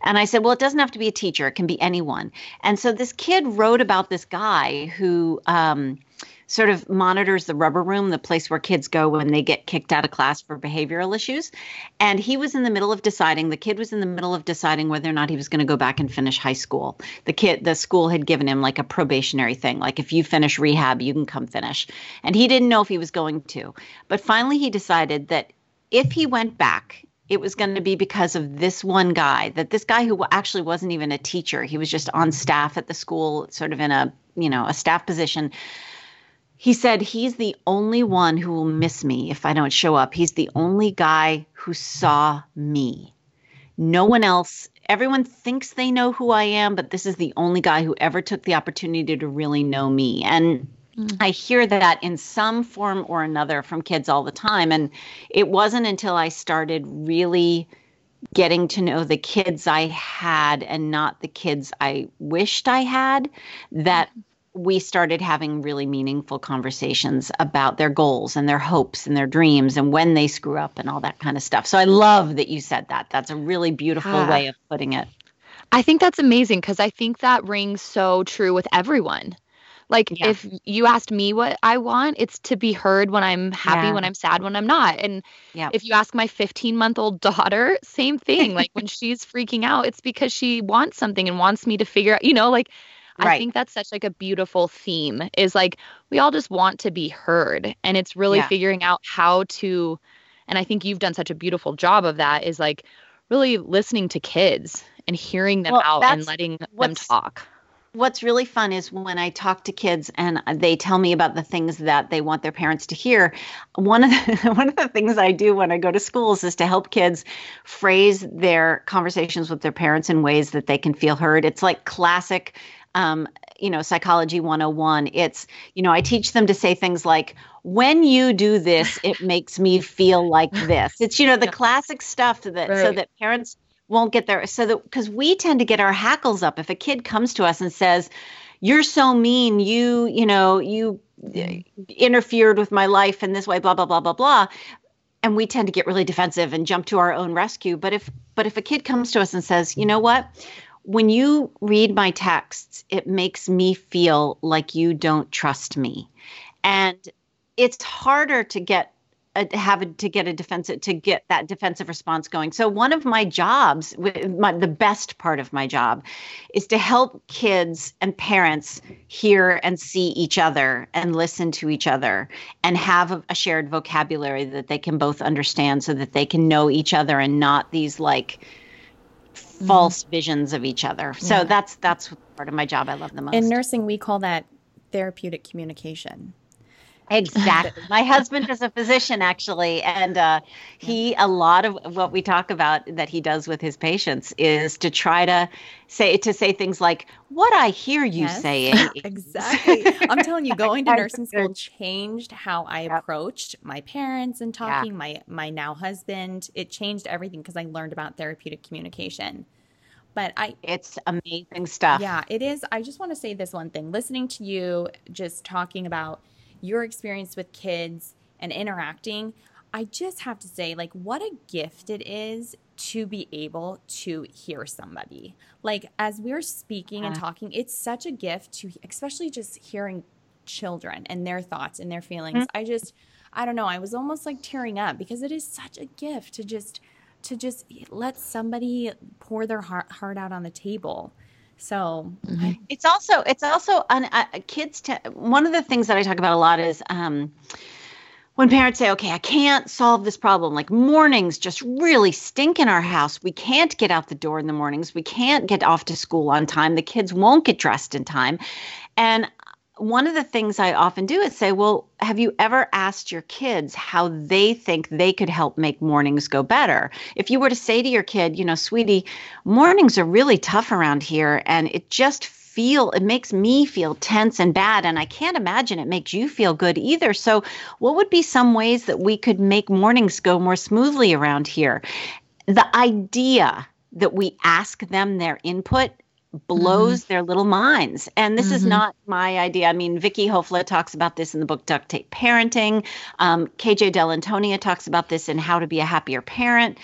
And I said, well, it doesn't have to be a teacher, it can be anyone. And so this kid wrote about this guy who, um, sort of monitors the rubber room, the place where kids go when they get kicked out of class for behavioral issues. And he was in the middle of deciding, the kid was in the middle of deciding whether or not he was going to go back and finish high school. The kid, the school had given him like a probationary thing, like if you finish rehab, you can come finish. And he didn't know if he was going to. But finally, he decided that if he went back, it was going to be because of this one guy that this guy who actually wasn't even a teacher he was just on staff at the school sort of in a you know a staff position he said he's the only one who will miss me if I don't show up. He's the only guy who saw me. No one else, everyone thinks they know who I am, but this is the only guy who ever took the opportunity to really know me. And mm. I hear that in some form or another from kids all the time. And it wasn't until I started really getting to know the kids I had and not the kids I wished I had that we started having really meaningful conversations about their goals and their hopes and their dreams and when they screw up and all that kind of stuff. So I love that you said that. That's a really beautiful ah. way of putting it. I think that's amazing because I think that rings so true with everyone. Like yeah. if you asked me what I want, it's to be heard when I'm happy, yeah. when I'm sad, when I'm not. And yeah. if you ask my 15 month old daughter, same thing. like when she's freaking out, it's because she wants something and wants me to figure out, you know, like right. I think that's such like a beautiful theme is like we all just want to be heard. And it's really figuring out how to and I think you've done such a beautiful job of that is like really listening to kids and hearing them well, out and letting them talk what's really fun is when I talk to kids and they tell me about the things that they want their parents to hear. One of the, one of the things I do when I go to schools is to help kids phrase their conversations with their parents in ways that they can feel heard. It's like classic um, you know, psychology 101. It's, you know, I teach them to say things like, when you do this, it makes me feel like this. It's, you know, the classic stuff that right. so that parents won't get there. So that because we tend to get our hackles up if a kid comes to us and says, "You're so mean. You, you know, you interfered with my life in this way." Blah blah blah blah blah. And we tend to get really defensive and jump to our own rescue. But if but if a kid comes to us and says, "You know what?" When you read my texts, it makes me feel like you don't trust me. And it's harder to get uh, a, have to get a defensive to get that defensive response going. So one of my jobs, my, the best part of my job, is to help kids and parents hear and see each other and listen to each other and have a, a shared vocabulary that they can both understand, so that they can know each other and not these like false mm-hmm. visions of each other. So yeah. that's that's part of my job I love the most. In nursing, we call that therapeutic communication Exactly. My husband is a physician, actually, and uh, he a lot of what we talk about that he does with his patients is to try to say to say things like what I hear you yes, saying. exactly. I'm telling you, going to nursing school changed how I yep. approached my parents and talking. Yeah. My my now husband. It changed everything because I learned about therapeutic communication. But I, it's amazing stuff. Yeah, it is. I just want to say this one thing. Listening to you, just talking about your experience with kids and interacting, I just have to say, like, what a gift it is to be able to hear somebody. Like, as we're speaking and talking, it's such a gift to, especially just hearing children and their thoughts and their feelings. Mm-hmm. I just, I don't know, I was almost like tearing up because it is such a gift to just, to just let somebody pour their heart, heart out on the table. So mm-hmm. it's also it's also an, uh, kids. Te- one of the things that I talk about a lot is um, when parents say, "Okay, I can't solve this problem. Like mornings just really stink in our house. We can't get out the door in the mornings. We can't get off to school on time. The kids won't get dressed in time." And one of the things I often do is say, Well, have you ever asked your kids how they think they could help make mornings go better? If you were to say to your kid, you know, sweetie, mornings are really tough around here, and it just feel it makes me feel tense and bad and i can't imagine it makes you feel good either so what would be some ways that we could make mornings go more smoothly around here the idea that we ask them their input blows mm-hmm. their little minds. And this mm-hmm. is not my idea. I mean, Vicki Hoefle talks about this in the book Duct Tape Parenting. Um, KJ Dell'Antonia talks about this in How to Be a Happier Parent.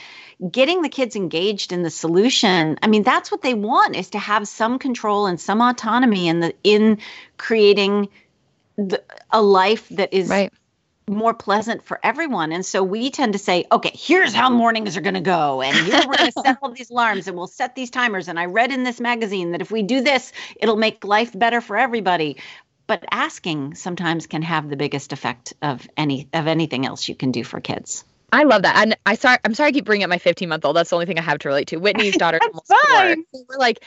Getting the kids engaged in the solution, I mean, that's what they want is to have some control and some autonomy in the in creating the, a life that is right more pleasant for everyone. And so we tend to say, okay, here's how mornings are going to go. And here we're going to set all these alarms and we'll set these timers. And I read in this magazine that if we do this, it'll make life better for everybody. But asking sometimes can have the biggest effect of any of anything else you can do for kids. I love that. And I sorry, I'm sorry I keep bringing up my 15 month old. That's the only thing I have to relate to. Whitney's daughter almost four. So we're like,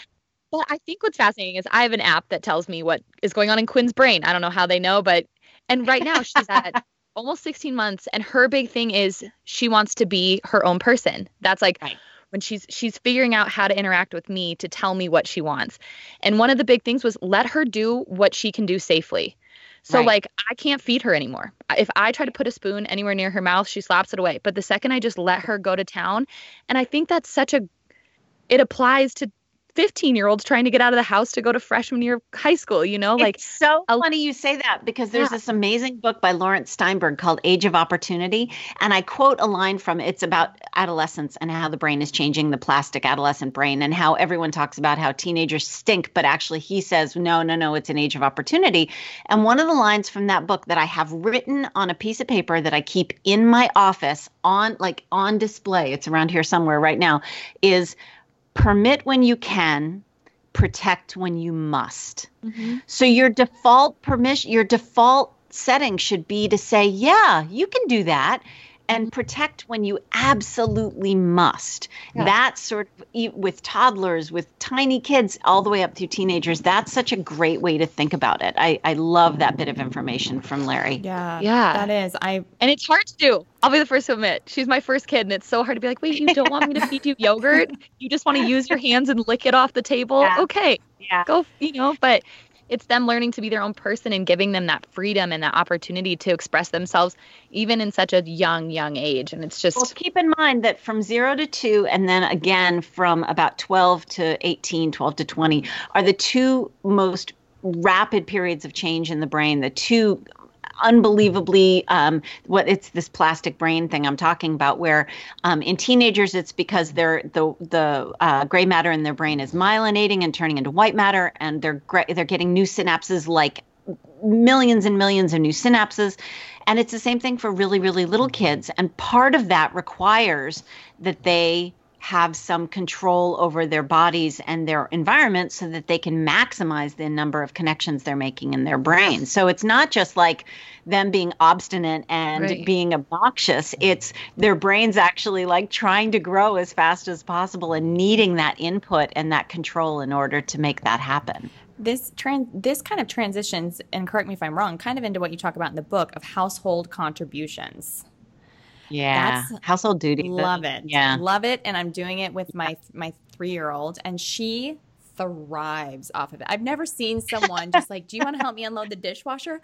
but I think what's fascinating is I have an app that tells me what is going on in Quinn's brain. I don't know how they know, but and right now she's at almost 16 months and her big thing is she wants to be her own person. That's like right. when she's she's figuring out how to interact with me to tell me what she wants. And one of the big things was let her do what she can do safely. So right. like i can't feed her anymore. If i try to put a spoon anywhere near her mouth she slaps it away. But the second i just let her go to town and i think that's such a it applies to 15 year olds trying to get out of the house to go to freshman year of high school, you know? Like it's so funny you say that because there's yeah. this amazing book by Laurence Steinberg called Age of Opportunity. And I quote a line from it. It's about adolescence and how the brain is changing the plastic adolescent brain and how everyone talks about how teenagers stink, but actually he says, no, no, no, it's an age of opportunity. And one of the lines from that book that I have written on a piece of paper that I keep in my office on like on display, it's around here somewhere right now, is permit when you can, protect when you must. Mm-hmm. So your default permission, your default setting should be to say, yeah, you can do that and protect when you absolutely must. Yeah. That's sort of with toddlers, with tiny kids, all the way up through teenagers. That's such a great way to think about it. I, I love that bit of information from Larry. Yeah. Yeah. That is. I and it's hard to do. I'll be the first to admit. She's my first kid, and it's so hard to be like, wait, you don't want me to feed you yogurt? You just want to use your hands and lick it off the table? Yeah. Okay. Yeah. Go, you know, but it's them learning to be their own person and giving them that freedom and that opportunity to express themselves even in such a young young age. And it's just well keep in mind that from 0 to 2 and then again from about 12 to 18 12 to 20 are the two most rapid periods of change in the brain the two unbelievably um, what it's this plastic brain thing I'm talking about, where um, in teenagers it's because they're the the uh, gray matter in their brain is myelinating and turning into white matter, and they're they're getting new synapses like millions and millions of new synapses. And it's the same thing for really, really little kids. And part of that requires that they have some control over their bodies and their environment so that they can maximize the number of connections they're making in their brain. So it's not just like them being obstinate and right. being obnoxious. It's their brains actually like trying to grow as fast as possible and needing that input and that control in order to make that happen this trans this kind of transitions and correct me if i'm wrong kind of into what you talk about in the book of household contributions yeah. That's household duty. Love it. Yeah. Love it. And I'm doing it with my my three year old and she thrives off of it. I've never seen someone just like, Do you want to help me unload the dishwasher?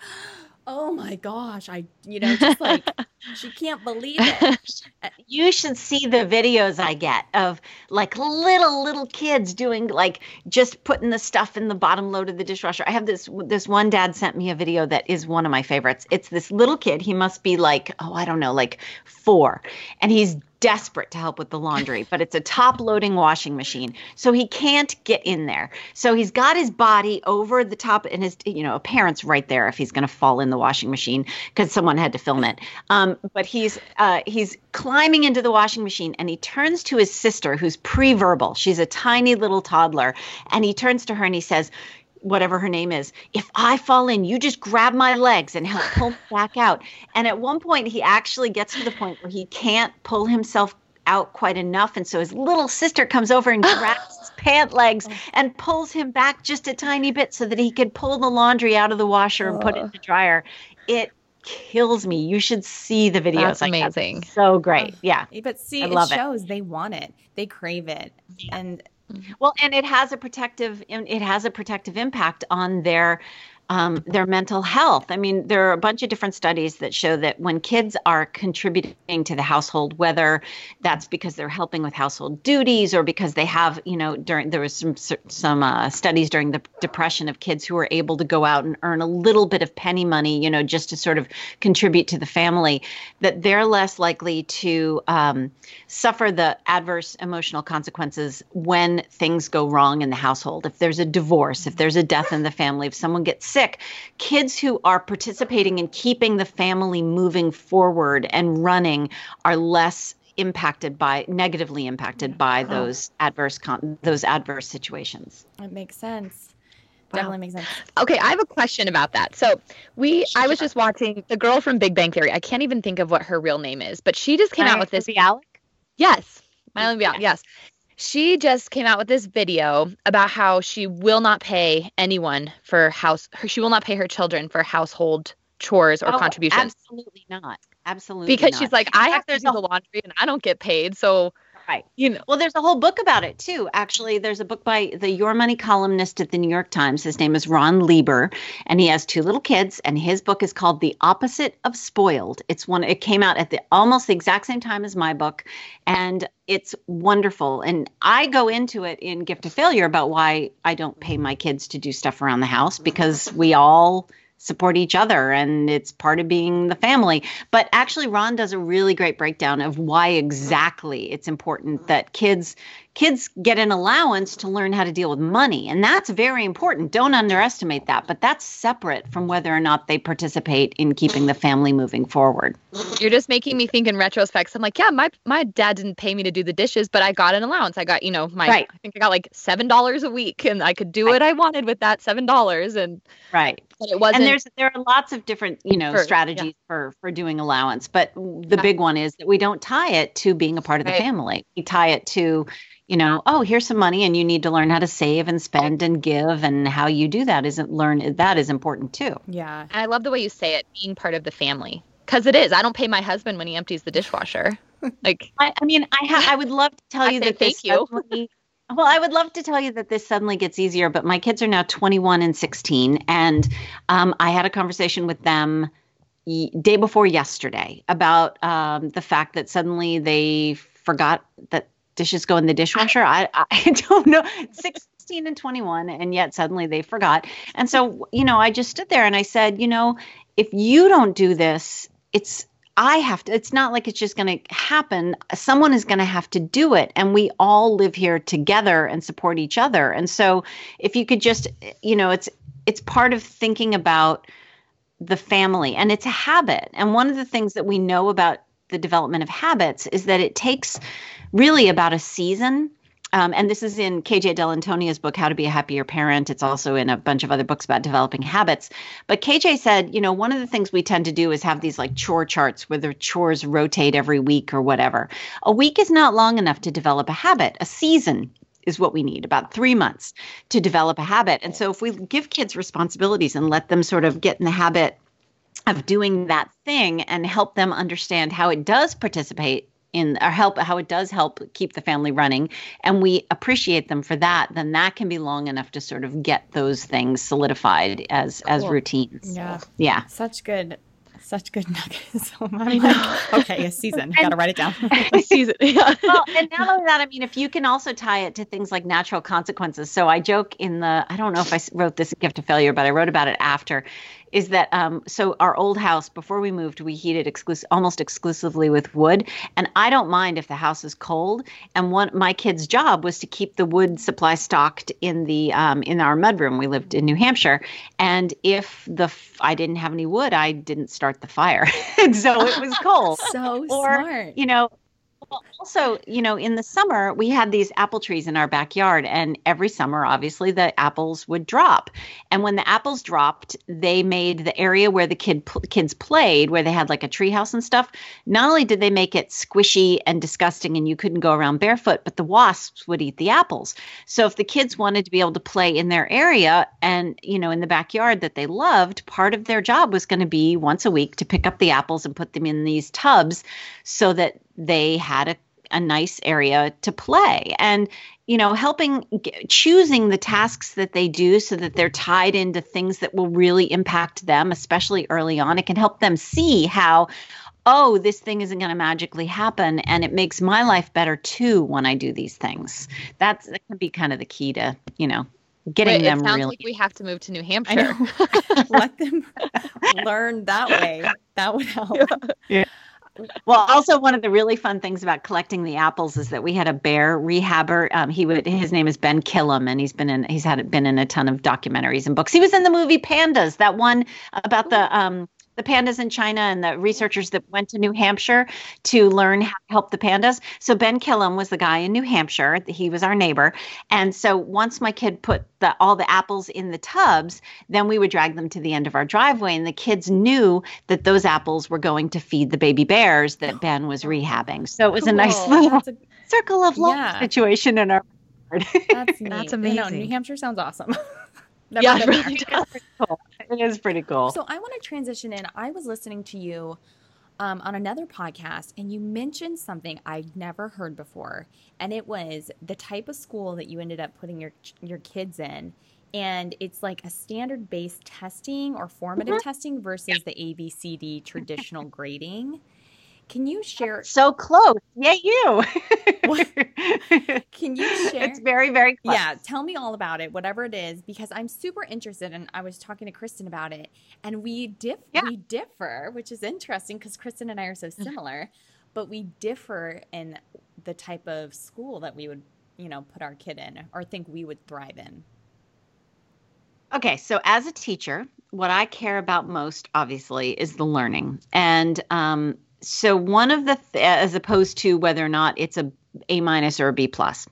Oh my gosh, I, you know, just like she can't believe it. Uh, you should see the videos I get of like little little kids doing like just putting the stuff in the bottom load of the dishwasher. I have this this one dad sent me a video that is one of my favorites. It's this little kid. He must be like, oh, I don't know, like 4. And he's desperate to help with the laundry, but it's a top loading washing machine. So he can't get in there. So he's got his body over the top and his, you know, a parent's right there if he's going to fall in the washing machine because someone had to film it. Um, but he's, uh, he's climbing into the washing machine and he turns to his sister who's pre-verbal. She's a tiny little toddler. And he turns to her and he says, whatever her name is, if I fall in, you just grab my legs and help pull me back out. And at one point, he actually gets to the point where he can't pull himself out quite enough. And so his little sister comes over and grabs his pant legs oh. and pulls him back just a tiny bit so that he can pull the laundry out of the washer and put it in the dryer. It kills me. You should see the videos. That's amazing. so great. Yeah. But see, it shows it. they want it. They crave it. Yeah. And. Mm-hmm. Well, and it has a protective it has a protective impact on their um, their mental health. I mean, there are a bunch of different studies that show that when kids are contributing to the household, whether that's because they're helping with household duties or because they have, you know, during there was some some uh, studies during the depression of kids who were able to go out and earn a little bit of penny money, you know, just to sort of contribute to the family, that they're less likely to um, suffer the adverse emotional consequences when things go wrong in the household. If there's a divorce, if there's a death in the family, if someone gets sick sick, kids who are participating in keeping the family moving forward and running are less impacted by negatively impacted by those adverse con- those adverse situations. It makes sense. Wow. Definitely makes sense. Okay, I have a question about that. So we, I was just watching the girl from Big Bang Theory. I can't even think of what her real name is, but she just came out with this. Bialik? Yes, Mayim Bialik. Yes she just came out with this video about how she will not pay anyone for house her, she will not pay her children for household chores or oh, contributions absolutely not absolutely because not. she's like i have to do the laundry and i don't get paid so Right. You know. Well, there's a whole book about it too. Actually, there's a book by the Your Money columnist at the New York Times. His name is Ron Lieber, and he has two little kids. And his book is called "The Opposite of Spoiled." It's one. It came out at the almost the exact same time as my book, and it's wonderful. And I go into it in Gift of Failure about why I don't pay my kids to do stuff around the house because we all support each other and it's part of being the family. But actually, Ron does a really great breakdown of why exactly it's important that kids kids get an allowance to learn how to deal with money and that's very important don't underestimate that but that's separate from whether or not they participate in keeping the family moving forward you're just making me think in retrospect i'm like yeah my my dad didn't pay me to do the dishes but i got an allowance i got you know my right. i think i got like seven dollars a week and i could do right. what i wanted with that seven dollars and right but it wasn't and there's there are lots of different you know for, strategies yeah. for for doing allowance but the yeah. big one is that we don't tie it to being a part of the family we tie it to you know, oh, here's some money and you need to learn how to save and spend and give and how you do that isn't learn that is important too. Yeah. And I love the way you say it, being part of the family. Cuz it is. I don't pay my husband when he empties the dishwasher. Like I, I mean, I ha- I would love to tell you that thank you. Suddenly, well, I would love to tell you that this suddenly gets easier, but my kids are now 21 and 16 and um, I had a conversation with them day before yesterday about um, the fact that suddenly they forgot that dishes go in the dishwasher. I, I don't know. 16 and 21, and yet suddenly they forgot. And so, you know, I just stood there and I said, you know, if you don't do this, it's I have to, it's not like it's just going to happen. Someone is going to have to do it. And we all live here together and support each other. And so if you could just, you know, it's, it's part of thinking about the family and it's a habit. And one of the things that we know about the development of habits is that it takes really about a season. Um, and this is in KJ Dell'Antonia's book, How to Be a Happier Parent. It's also in a bunch of other books about developing habits. But KJ said, you know, one of the things we tend to do is have these like chore charts where the chores rotate every week or whatever. A week is not long enough to develop a habit. A season is what we need about three months to develop a habit. And so if we give kids responsibilities and let them sort of get in the habit of doing that thing and help them understand how it does participate in or help how it does help keep the family running and we appreciate them for that then that can be long enough to sort of get those things solidified as cool. as routines yeah yeah such good such good nuggets. Oh, so I mean, like, okay, a season. Got to write it down. a season. Yeah. Well, and not only that, I mean, if you can also tie it to things like natural consequences. So I joke in the, I don't know if I wrote this gift of failure, but I wrote about it after is that um, so our old house before we moved we heated exclus- almost exclusively with wood. And i don't mind if the house is cold. And one my kid's job was to keep the wood supply stocked in the um, in our mudroom we lived in new hampshire. And if the f- i didn't have any wood i didn't start the fire. And so it was cold. So or, smart. you know well, also, you know, in the summer, we had these apple trees in our backyard, and every summer, obviously, the apples would drop. And when the apples dropped, they made the area where the kid kids played, where they had like a treehouse and stuff. Not only did they make it squishy and disgusting, and you couldn't go around barefoot, but the wasps would eat the apples. So if the kids wanted to be able to play in their area and you know in the backyard that they loved, part of their job was going to be once a week to pick up the apples and put them in these tubs so that they had a, a nice area to play. And you know helping choosing the tasks that they do so that they're tied into things that will really impact them especially early on it can help them see how oh this thing isn't going to magically happen and it makes my life better too when i do these things. That's that can be kind of the key to you know getting Wait, them it sounds really like we have to move to new hampshire. Let them learn that way. That would help. Yeah. Well, also one of the really fun things about collecting the apples is that we had a bear rehabber. Um, he would his name is Ben Kilham, and he's been in he's had been in a ton of documentaries and books. He was in the movie Pandas, that one about the um, the pandas in China and the researchers that went to New Hampshire to learn how to help the pandas. So Ben Kilham was the guy in New Hampshire. He was our neighbor. And so once my kid put the, all the apples in the tubs, then we would drag them to the end of our driveway. And the kids knew that those apples were going to feed the baby bears that Ben was rehabbing. So it was cool. a nice little a, circle of life yeah. situation in our That's, That's amazing. You know, New Hampshire sounds awesome. Never yeah, it really does. Cool. It is pretty cool. So I want to transition in. I was listening to you um, on another podcast, and you mentioned something I'd never heard before, and it was the type of school that you ended up putting your your kids in, and it's like a standard based testing or formative mm-hmm. testing versus the ABCD traditional grading. Can you share? So close. Yeah, you. Can you share? It's very, very close. Yeah, tell me all about it, whatever it is, because I'm super interested. And I was talking to Kristen about it, and we diff yeah. we differ, which is interesting because Kristen and I are so mm-hmm. similar, but we differ in the type of school that we would, you know, put our kid in or think we would thrive in. Okay, so as a teacher, what I care about most, obviously, is the learning. And um, so one of the th- as opposed to whether or not it's a a minus or a b plus.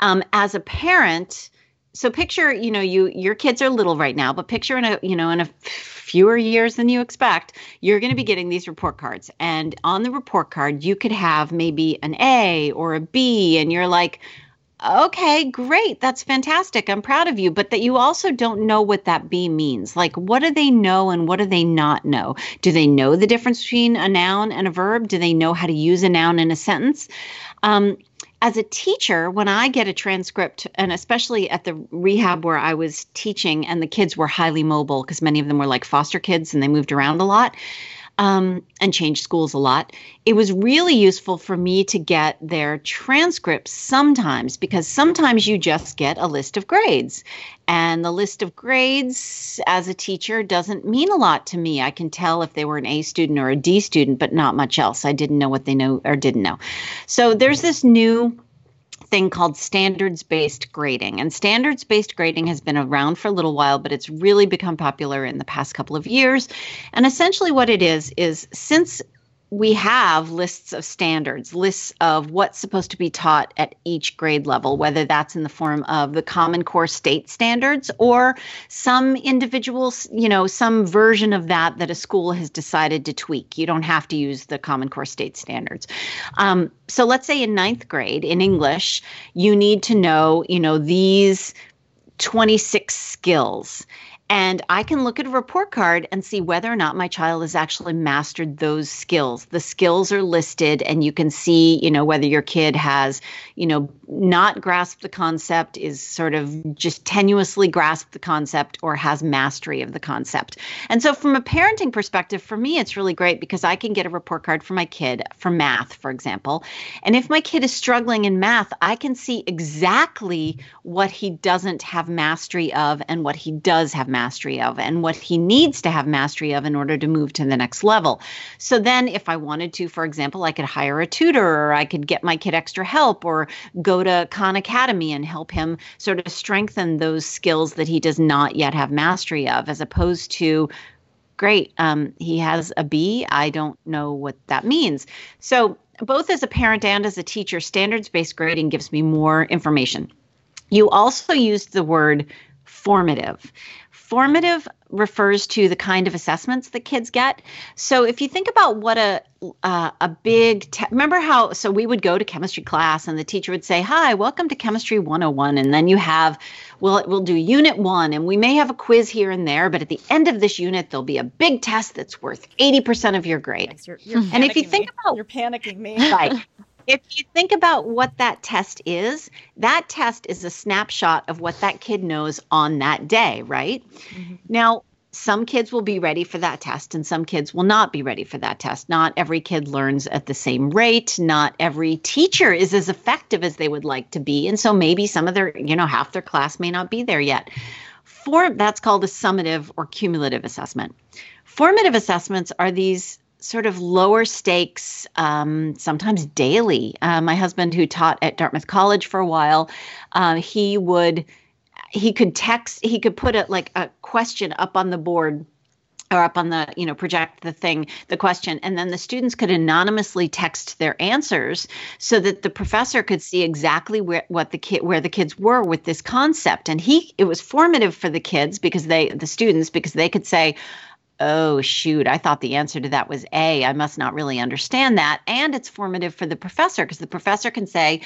Um, as a parent so picture you know you your kids are little right now but picture in a you know in a fewer years than you expect you're going to be getting these report cards. And on the report card you could have maybe an a or a b and you're like okay, great. That's fantastic. I'm proud of you. But that you also don't know what that B means. Like, what do they know and what do they not know? Do they know the difference between a noun and a verb? Do they know how to use a noun in a sentence? Um, as a teacher, when I get a transcript, and especially at the rehab where I was teaching and the kids were highly mobile because many of them were like foster kids and they moved around a lot, um, and changed schools a lot. It was really useful for me to get their transcripts sometimes because sometimes you just get a list of grades. And the list of grades as a teacher doesn't mean a lot to me. I can tell if they were an A student or a D student, but not much else. I didn't know what they know or didn't know. So there's this new thing called standards based grading. And standards based grading has been around for a little while, but it's really become popular in the past couple of years. And essentially, what it is, is since we have lists of standards, lists of what's supposed to be taught at each grade level, whether that's in the form of the Common Core state standards or some individuals, you know, some version of that that a school has decided to tweak. You don't have to use the Common Core state standards. Um, so let's say in ninth grade in English, you need to know, you know, these 26 skills and I can look at a report card and see whether or not my child has actually mastered those skills. The skills are listed, and you can see, you know, whether your kid has, you know, not grasped the concept, is sort of just tenuously grasped the concept, or has mastery of the concept. And so, from a parenting perspective, for me, it's really great because I can get a report card for my kid for math, for example. And if my kid is struggling in math, I can see exactly what he doesn't have mastery of and what he does have mastery of and what he needs to have mastery of in order to move to the next level. So then, if I wanted to, for example, I could hire a tutor or I could get my kid extra help or go to Khan Academy and help him sort of strengthen those skills that he does not yet have mastery of, as opposed to great. Um, he has a B. I don't know what that means. So, both as a parent and as a teacher, standards based grading gives me more information. You also used the word formative. Formative refers to the kind of assessments that kids get. So if you think about what a uh, a big te- remember how so we would go to chemistry class and the teacher would say, "Hi, welcome to chemistry 101." And then you have we'll we'll do unit 1 and we may have a quiz here and there, but at the end of this unit there'll be a big test that's worth 80% of your grade. Yes, you're, you're and if you think me. about you're panicking me. right. if you think about what that test is, that test is a snapshot of what that kid knows on that day, right? Mm-hmm. Now, some kids will be ready for that test and some kids will not be ready for that test. Not every kid learns at the same rate. Not every teacher is as effective as they would like to be. And so maybe some of their, you know, half their class may not be there yet. For that's called a summative or cumulative assessment. Formative assessments are these sort of lower stakes, um, sometimes daily. Uh, my husband, who taught at Dartmouth College for a while, uh, he would he could text he could put a like a question up on the board or up on the you know project the thing the question and then the students could anonymously text their answers so that the professor could see exactly where what the kid where the kids were with this concept and he it was formative for the kids because they the students because they could say oh, shoot, I thought the answer to that was A. I must not really understand that. And it's formative for the professor because the professor can say,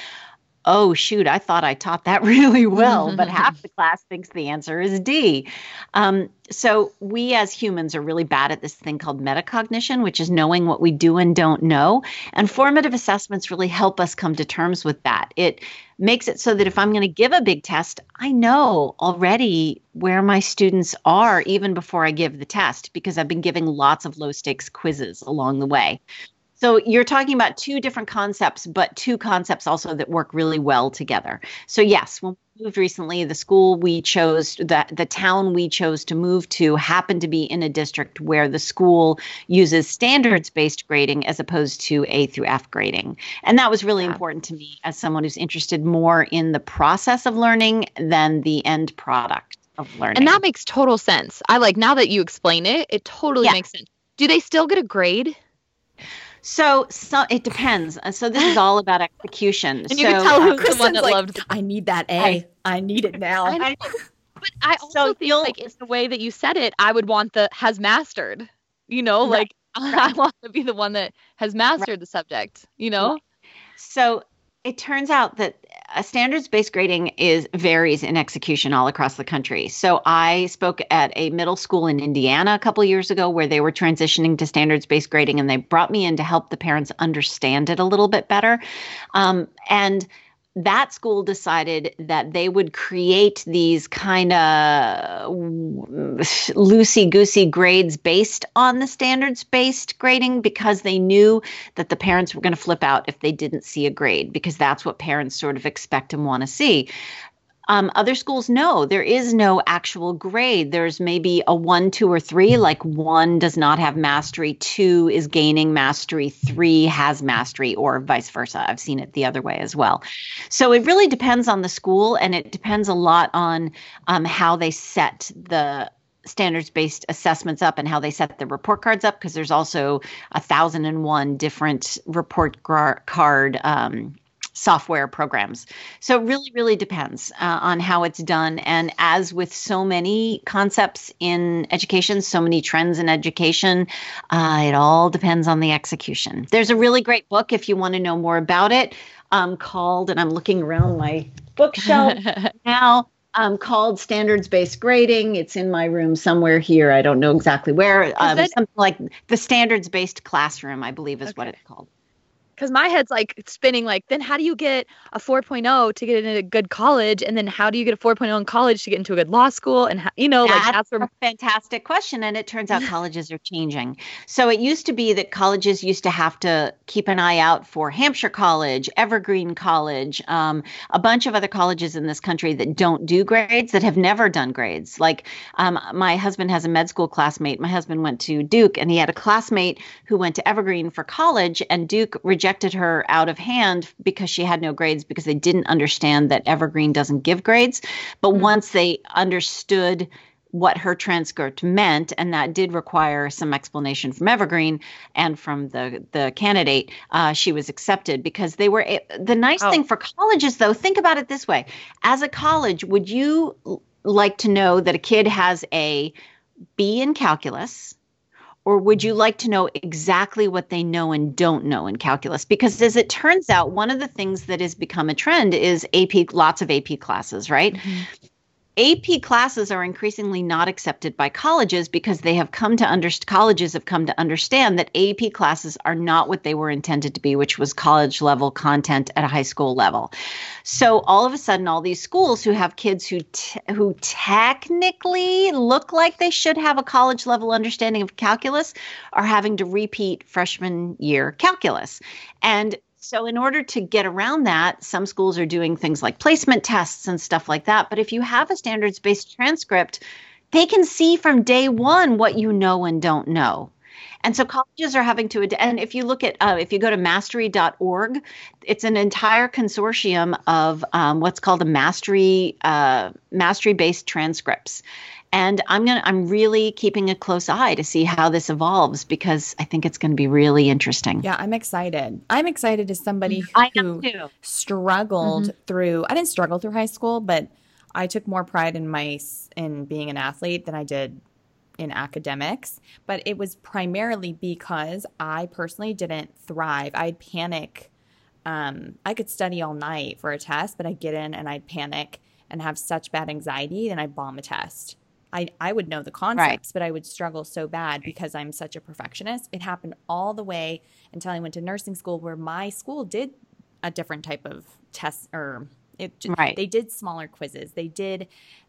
oh, shoot, I thought I taught that really well, but half the class thinks the answer is D. Um, so we as humans are really bad at this thing called metacognition, which is knowing what we do and don't know. And formative assessments really help us come to terms with that. It makes it so that if I'm going to give a big test, I know already where my students are even before I give the test because I've been giving lots of low stakes quizzes along the way. So you're talking about two different concepts, but two concepts also that work really well together. So yes, when we moved recently, the school we chose, the the town we chose to move to happened to be in a district where the school uses standards-based grading as opposed to A through F grading. And that was really yeah. important to me as someone who's interested more in the process of learning than the end product of learning. And that makes total sense. I like now that you explain it, it totally yeah. makes sense. Do they still get a grade? So, so it depends. So this is all about execution. and so, you can tell who's the one that like, loved. I need that A. I, I need it now. I but I also so think like it's the way that you said it. I would want the has mastered. You know, like right. I want to be the one that has mastered right. the subject. You know. So it turns out that a standards-based grading is varies in execution all across the country. So I spoke at a middle school in Indiana a couple years ago where they were transitioning to standards-based grading, and they brought me in to help the parents understand it a little bit better. Um, and that school decided that they would create these kind of loosey goosey grades based on the standards based grading because they knew that the parents were going to flip out if they didn't see a grade because that's what parents sort of expect and want to see. Um, other schools, no, there is no actual grade. There's maybe a one, two, or three. Like one does not have mastery, two is gaining mastery, three has mastery, or vice versa. I've seen it the other way as well. So it really depends on the school, and it depends a lot on um, how they set the standards based assessments up and how they set the report cards up because there's also a thousand and one different report card um, software programs. So it really, really depends uh, on how it's done. And as with so many concepts in education, so many trends in education, uh, it all depends on the execution. There's a really great book if you want to know more about it um, called, and I'm looking around my bookshelf now. Um, called standards based grading. It's in my room somewhere here. I don't know exactly where. Um, something like the standards based classroom, I believe, is okay. what it's called because my head's like spinning like then how do you get a 4.0 to get into a good college? And then how do you get a 4.0 in college to get into a good law school? And how, you know that's like that's where... a fantastic question and it turns out colleges are changing. So it used to be that colleges used to have to keep an eye out for hampshire college evergreen college um, a bunch of other colleges in this country that don't do grades that have never done grades. Like um, my husband has a med school classmate. My husband went to duke and he had a classmate who went to evergreen for college and duke rejected rejected her out of hand because she had no grades because they didn't understand that Evergreen doesn't give grades. But mm-hmm. once they understood what her transcript meant, and that did require some explanation from Evergreen and from the the candidate. Uh, she was accepted because they were. The nice oh. thing for colleges, though, think about it this way: as a college, would you like to know that a kid has a B in calculus? Or would you like to know exactly what they know and don't know in calculus? Because as it turns out, one of the things that has become a trend is AP, lots of AP classes, right? Mm-hmm. AP classes are increasingly not accepted by colleges because they have come to understand colleges have come to understand that AP classes are not what they were intended to be, which was college level content at a high school level. So all of a sudden, all these schools who have kids who t- who technically look like they should have a college level understanding of calculus are having to repeat freshman year calculus, and so, in order to get around that, some schools are doing things like placement tests and stuff like that. But if you have a standards based transcript, they can see from day one what you know and don't know. And so colleges are having to, and if you look at, uh, if you go to mastery.org, it's an entire consortium of um, what's called a mastery, uh, mastery based transcripts and i'm going to i'm really keeping a close eye to see how this evolves because i think it's going to be really interesting. Yeah i'm excited. I'm excited as somebody who struggled mm-hmm. through i didn't struggle through high school but i took more pride in my in being an athlete than i did in academics. But it was primarily because i personally didn't thrive. I'd panic um, I could study all night for a test, but I'd get in and I'd panic and have such bad anxiety, then I'd bomb a test. I, I would know the concepts, right. but I would struggle so bad because I'm such a perfectionist. It happened all the way until I went to nursing school, where my school did a different type of test, or it, right. they did smaller quizzes. They did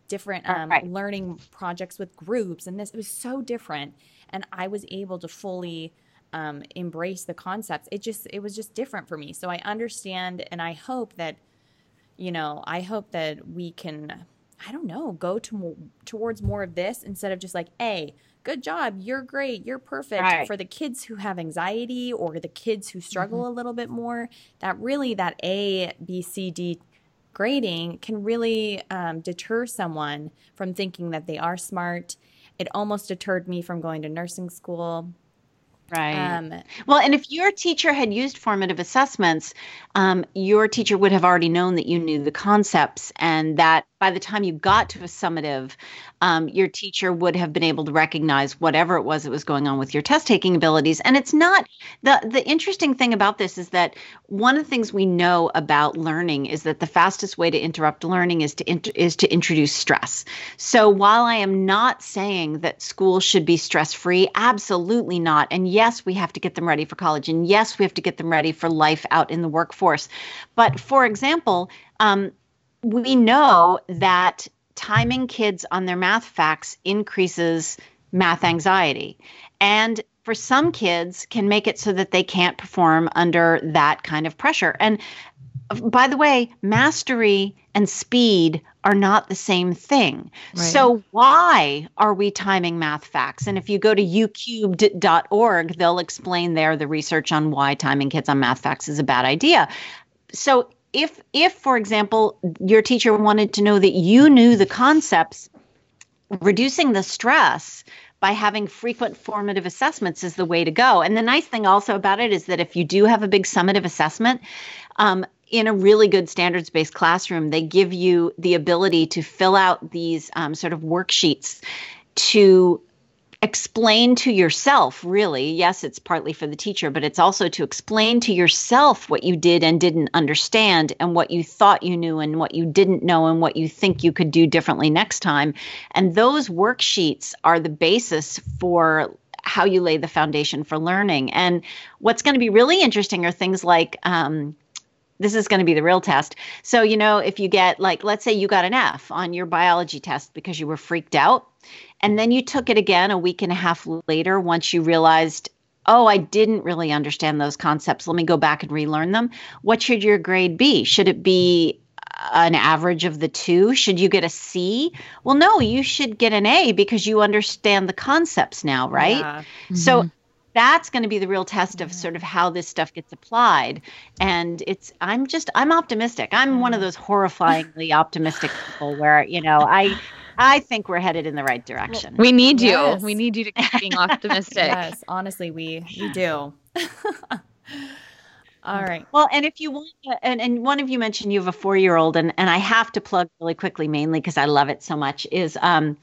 different um, right. learning projects with groups, and this it was so different. And I was able to fully um, embrace the concepts. It just it was just different for me. So I understand, and I hope that you know, I hope that we can I don't know, go to towards more of this instead of just like, hey, good job, you're great, you're perfect. Right. For the kids who have anxiety or the kids who struggle mm-hmm. a little bit more, that really that A, B, C, D grading can really um, deter someone from thinking that they are smart. It almost deterred me from going to nursing school. Right. Um, well, and if your teacher had used formative assessments, um, your teacher would have already known that you knew the concepts and that by the time you got to a summative, um, your teacher would have been able to recognize whatever it was that was going on with your test taking abilities. And it's not the the interesting thing about this is that one of the things we know about learning is that the fastest way to interrupt learning is to int- is to introduce stress. So while I am not saying that school should be stress free, absolutely not. And yes, we have to get them ready for college, and yes, we have to get them ready for life out in the workforce. But for example. Um, we know that timing kids on their math facts increases math anxiety. And for some kids can make it so that they can't perform under that kind of pressure. And by the way, mastery and speed are not the same thing. Right. So why are we timing math facts? And if you go to youcubed.org, they'll explain there the research on why timing kids on math facts is a bad idea. So if if for example your teacher wanted to know that you knew the concepts reducing the stress by having frequent formative assessments is the way to go and the nice thing also about it is that if you do have a big summative assessment um, in a really good standards based classroom they give you the ability to fill out these um, sort of worksheets to explain to yourself, really. Yes, it's partly for the teacher, but it's also to explain to yourself what you did and didn't understand, and what you thought you knew, and what you didn't know, and what you think you could do differently next time. And those worksheets are the basis for how you lay the foundation for learning. And what's going to be really interesting are things like, um, this is going to be the real test. So, you know, if you get like, let's say you got an F on your biology test because you were freaked out, and then you took it again a week and a half later once you realized, oh, I didn't really understand those concepts. Let me go back and relearn them. What should your grade be? Should it be an average of the two? Should you get a C? Well, no, you should get an A because you understand the concepts now, right? Yeah. Mm-hmm. So that's going to be the real test of sort of how this stuff gets applied and it's i'm just i'm optimistic i'm one of those horrifyingly optimistic people where you know i I think we're headed in the right direction. We need you. Yes. We need you to keep being optimistic. yes, honestly, we we do. All right. Well, and if you want, and, and one of you mentioned you have a four year old, and, and I have to plug really quickly, mainly because I love it so much, is um,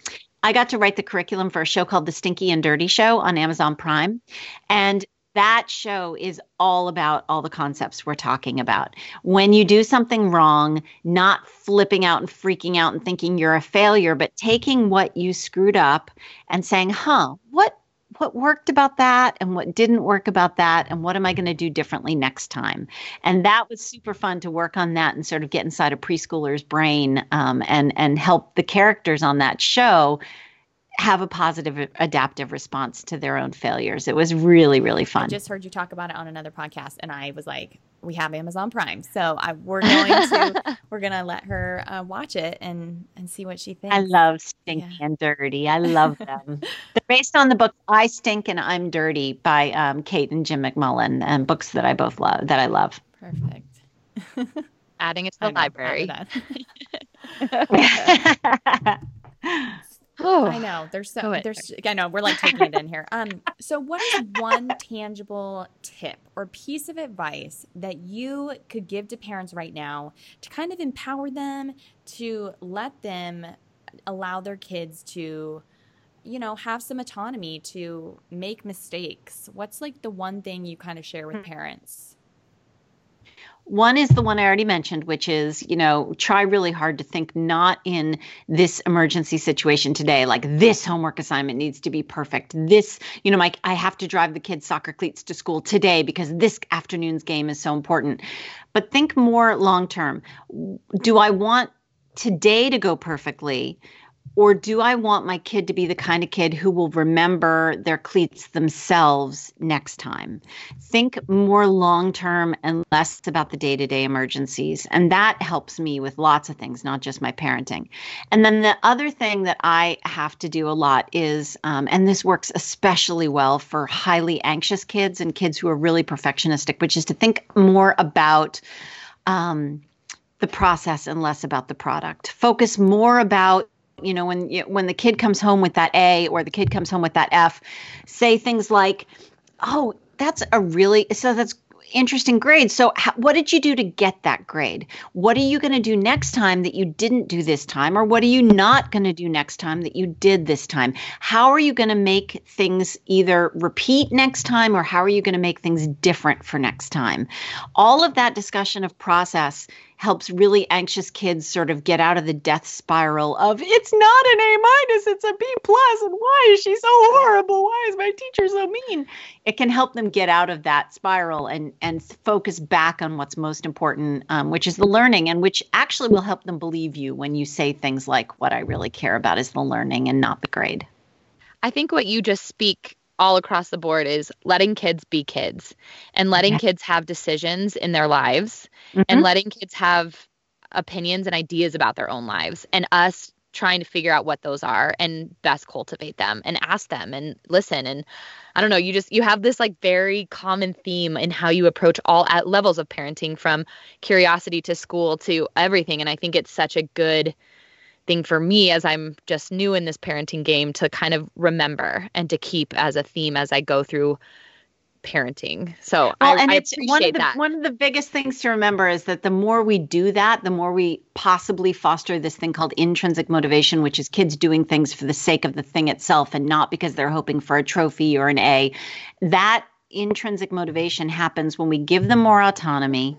I got to write the curriculum for a show called The Stinky and Dirty Show on Amazon Prime. And that show is all about all the concepts we're talking about. When you do something wrong, not flipping out and freaking out and thinking you're a failure, but taking what you screwed up and saying, "Huh, what what worked about that and what didn't work about that and what am I going to do differently next time?" And that was super fun to work on that and sort of get inside a preschooler's brain um, and and help the characters on that show have a positive adaptive response to their own failures. It was really, really fun. I just heard you talk about it on another podcast, and I was like, "We have Amazon Prime, so I, we're going to we're going to let her uh, watch it and and see what she thinks." I love Stinky yeah. and Dirty. I love them. They're based on the book "I Stink and I'm Dirty" by um, Kate and Jim McMullan, and books that I both love that I love. Perfect. Adding it to the library. Oh, I know. There's so there's I know we're like taking it in here. Um so what is one tangible tip or piece of advice that you could give to parents right now to kind of empower them to let them allow their kids to you know have some autonomy to make mistakes? What's like the one thing you kind of share with hmm. parents? One is the one I already mentioned, which is, you know, try really hard to think not in this emergency situation today, like this homework assignment needs to be perfect. This, you know, Mike, I have to drive the kids' soccer cleats to school today because this afternoon's game is so important. But think more long term. Do I want today to go perfectly? Or do I want my kid to be the kind of kid who will remember their cleats themselves next time? Think more long term and less about the day to day emergencies. And that helps me with lots of things, not just my parenting. And then the other thing that I have to do a lot is, um, and this works especially well for highly anxious kids and kids who are really perfectionistic, which is to think more about. Um, the process and less about the product. Focus more about you know when you, when the kid comes home with that A or the kid comes home with that F, say things like, "Oh, that's a really so that's interesting grade. So, what did you do to get that grade? What are you going to do next time that you didn't do this time? Or what are you not going to do next time that you did this time? How are you going to make things either repeat next time or how are you going to make things different for next time? All of that discussion of process helps really anxious kids sort of get out of the death spiral of it's not an A minus, it's a B plus, and why is she so horrible? Why is my teacher so mean? It can help them get out of that spiral and and focus back on what's most important, um, which is the learning, and which actually will help them believe you when you say things like, "What I really care about is the learning and not the grade." I think what you just speak all across the board is letting kids be kids and letting okay. kids have decisions in their lives mm-hmm. and letting kids have opinions and ideas about their own lives and us trying to figure out what those are and best cultivate them and ask them and listen and i don't know you just you have this like very common theme in how you approach all at levels of parenting from curiosity to school to everything and i think it's such a good thing for me as i'm just new in this parenting game to kind of remember and to keep as a theme as i go through parenting. So well, I, and I it's one of the that. one of the biggest things to remember is that the more we do that, the more we possibly foster this thing called intrinsic motivation, which is kids doing things for the sake of the thing itself and not because they're hoping for a trophy or an A. That intrinsic motivation happens when we give them more autonomy.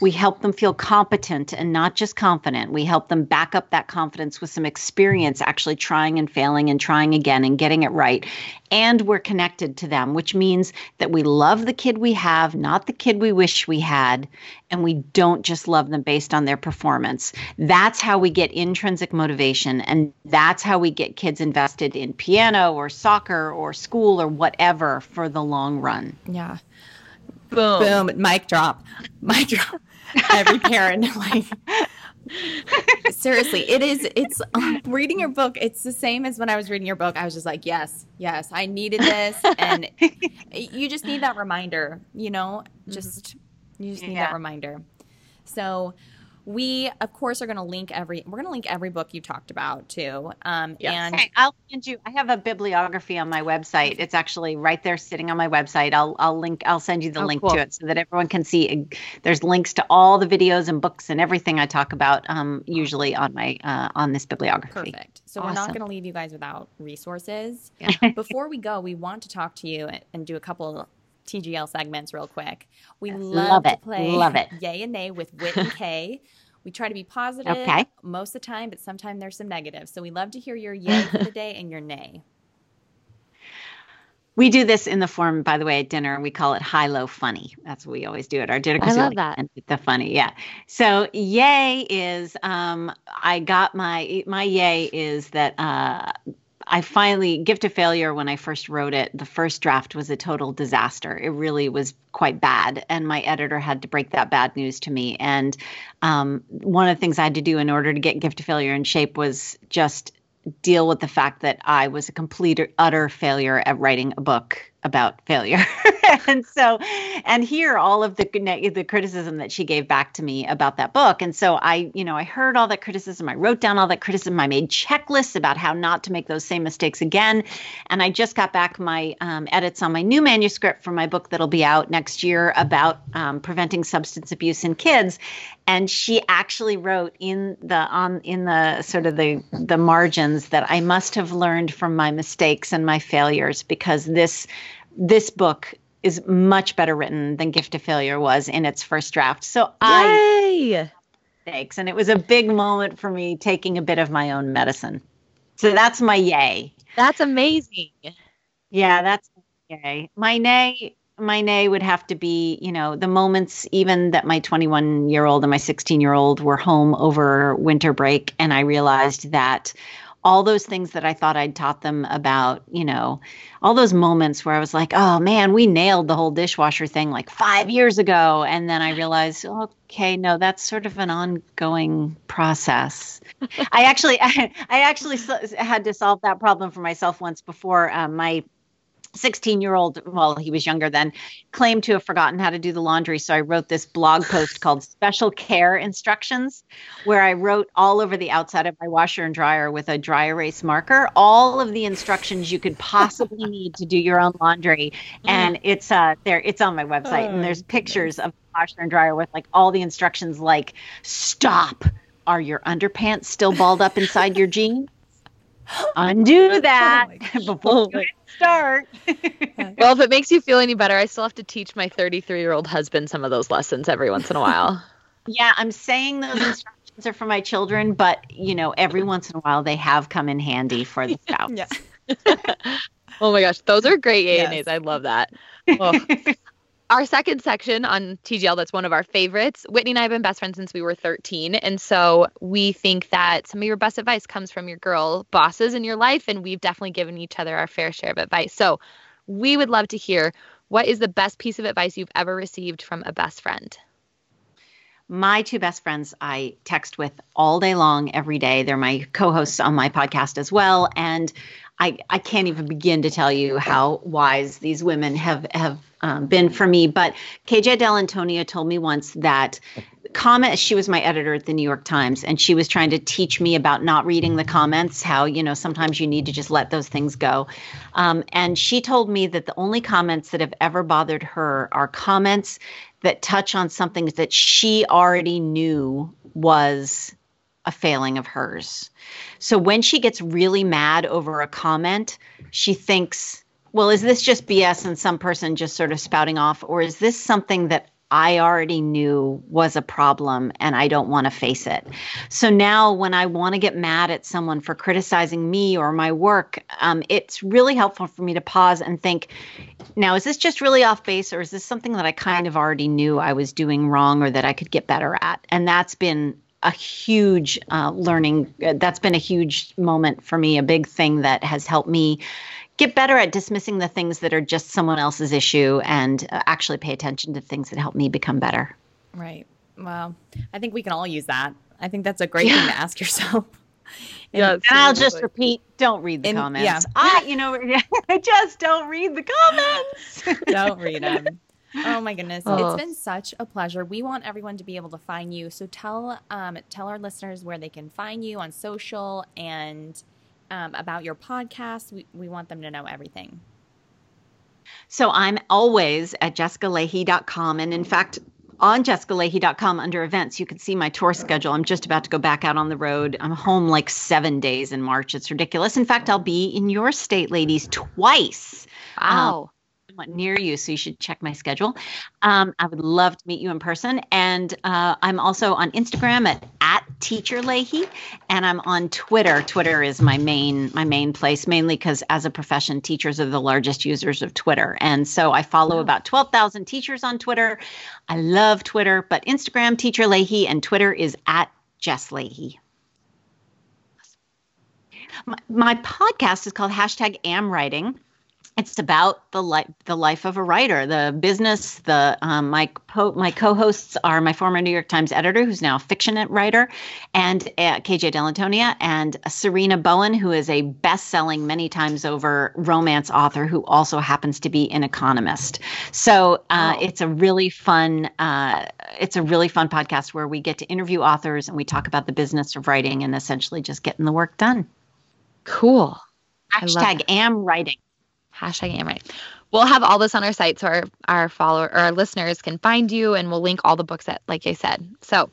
We help them feel competent and not just confident. We help them back up that confidence with some experience, actually trying and failing and trying again and getting it right. And we're connected to them, which means that we love the kid we have, not the kid we wish we had. And we don't just love them based on their performance. That's how we get intrinsic motivation. And that's how we get kids invested in piano or soccer or school or whatever for the long run. Yeah. Boom. Boom. Mic drop. Mic drop. Every parent like seriously it is it's um, reading your book it's the same as when i was reading your book i was just like yes yes i needed this and you just need that reminder you know just mm-hmm. you just need yeah. that reminder so we of course are going to link every we're going to link every book you talked about too um yes. and hey, i'll send you i have a bibliography on my website it's actually right there sitting on my website i'll i'll link i'll send you the oh, link cool. to it so that everyone can see there's links to all the videos and books and everything i talk about um usually on my uh, on this bibliography perfect so awesome. we're not going to leave you guys without resources before we go we want to talk to you and do a couple TGL segments real quick. We yes, love, love to play love it. Yay and Nay with Whit and Kay. we try to be positive okay. most of the time, but sometimes there's some negative. So we love to hear your yay for the day and your nay. We do this in the form, by the way, at dinner. We call it high low funny. That's what we always do at our dinner. I love that. The funny, yeah. So yay is um, I got my my yay is that uh, I finally, Gift of Failure, when I first wrote it, the first draft was a total disaster. It really was quite bad. And my editor had to break that bad news to me. And um, one of the things I had to do in order to get Gift of Failure in shape was just deal with the fact that I was a complete utter failure at writing a book about failure. and so, and hear all of the the criticism that she gave back to me about that book. And so I, you know, I heard all that criticism. I wrote down all that criticism. I made checklists about how not to make those same mistakes again. And I just got back my um, edits on my new manuscript for my book that'll be out next year about um, preventing substance abuse in kids. And she actually wrote in the on in the sort of the the margins that I must have learned from my mistakes and my failures because this this book is much better written than Gift of Failure was in its first draft. So I Yay! thanks, and it was a big moment for me taking a bit of my own medicine. So that's my yay. That's amazing. Yeah, that's yay. My nay, my nay would have to be, you know, the moments even that my 21 year old and my 16 year old were home over winter break, and I realized that all those things that I thought I'd taught them about, you know, all those moments where I was like, oh man, we nailed the whole dishwasher thing like five years ago. And then I realized, okay, no, that's sort of an ongoing process. I actually, I, I actually had to solve that problem for myself once before. Um, my 16 year old, well, he was younger then, claimed to have forgotten how to do the laundry. So I wrote this blog post called Special Care Instructions, where I wrote all over the outside of my washer and dryer with a dry erase marker all of the instructions you could possibly need to do your own laundry. And it's uh there, it's on my website, and there's pictures of the washer and dryer with like all the instructions like stop. Are your underpants still balled up inside your jeans? Undo that Oh before you start. Well, if it makes you feel any better, I still have to teach my 33 year old husband some of those lessons every once in a while. Yeah, I'm saying those instructions are for my children, but you know, every once in a while they have come in handy for the scouts. Yeah. oh my gosh, those are great Yes. I love that. Oh. Our second section on TGL, that's one of our favorites. Whitney and I have been best friends since we were 13. And so we think that some of your best advice comes from your girl bosses in your life. And we've definitely given each other our fair share of advice. So we would love to hear what is the best piece of advice you've ever received from a best friend? my two best friends I text with all day long, every day. They're my co-hosts on my podcast as well, and I I can't even begin to tell you how wise these women have have um, been for me. But KJ Dell'Antonia told me once that comment she was my editor at the New York Times and she was trying to teach me about not reading the comments how you know sometimes you need to just let those things go um, and she told me that the only comments that have ever bothered her are comments that touch on something that she already knew was a failing of hers. So when she gets really mad over a comment, she thinks, well, is this just BS and some person just sort of spouting off? Or is this something that I already knew was a problem and I don't want to face it. So now, when I want to get mad at someone for criticizing me or my work, um, it's really helpful for me to pause and think now, is this just really off base or is this something that I kind of already knew I was doing wrong or that I could get better at? And that's been a huge uh, learning. Uh, that's been a huge moment for me, a big thing that has helped me get better at dismissing the things that are just someone else's issue and uh, actually pay attention to things that help me become better. Right. Well, I think we can all use that. I think that's a great thing to ask yourself. And- Yeah, And I'll just repeat, don't read the And- comments. yeah. I, you know, I just don't read the comments. Don't read them. Oh my goodness, Oh. it's been such a pleasure. We want everyone to be able to find you. So tell um, tell our listeners where they can find you on social and um, about your podcast. We, we want them to know everything. So I'm always at jessicalahey.com. And in fact, on jessicalahey.com under events, you can see my tour schedule. I'm just about to go back out on the road. I'm home like seven days in March. It's ridiculous. In fact, I'll be in your state, ladies, twice. Wow. Somewhat near you, so you should check my schedule. Um, I would love to meet you in person, and uh, I'm also on Instagram at at Teacher Lahey, and I'm on Twitter. Twitter is my main my main place, mainly because as a profession, teachers are the largest users of Twitter, and so I follow about twelve thousand teachers on Twitter. I love Twitter, but Instagram Teacher Lahey and Twitter is at Jess Lahey. My, my podcast is called hashtag Am Writing it's about the life the life of a writer the business the um, my po- my co-hosts are my former new york times editor who's now a fiction writer and uh, KJ Dell'Antonia and Sarina Bowen who is a best-selling many times over romance author who also happens to be an economist so uh, Wow. it's a really fun uh, it's a really fun podcast where we get to interview authors and we talk about the business of writing and essentially just getting the work done Cool. Hashtag am writing Hashtag am right. We'll have all this on our site so our, our follower or our listeners can find you and we'll link all the books that like I said. So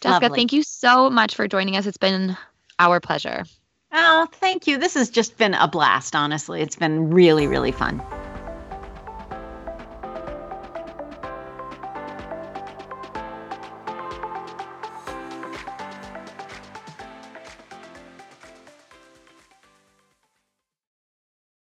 Jessica, Lovely. thank you so much for joining us. It's been our pleasure. Oh, thank you. This has just been a blast, honestly. It's been really, really fun.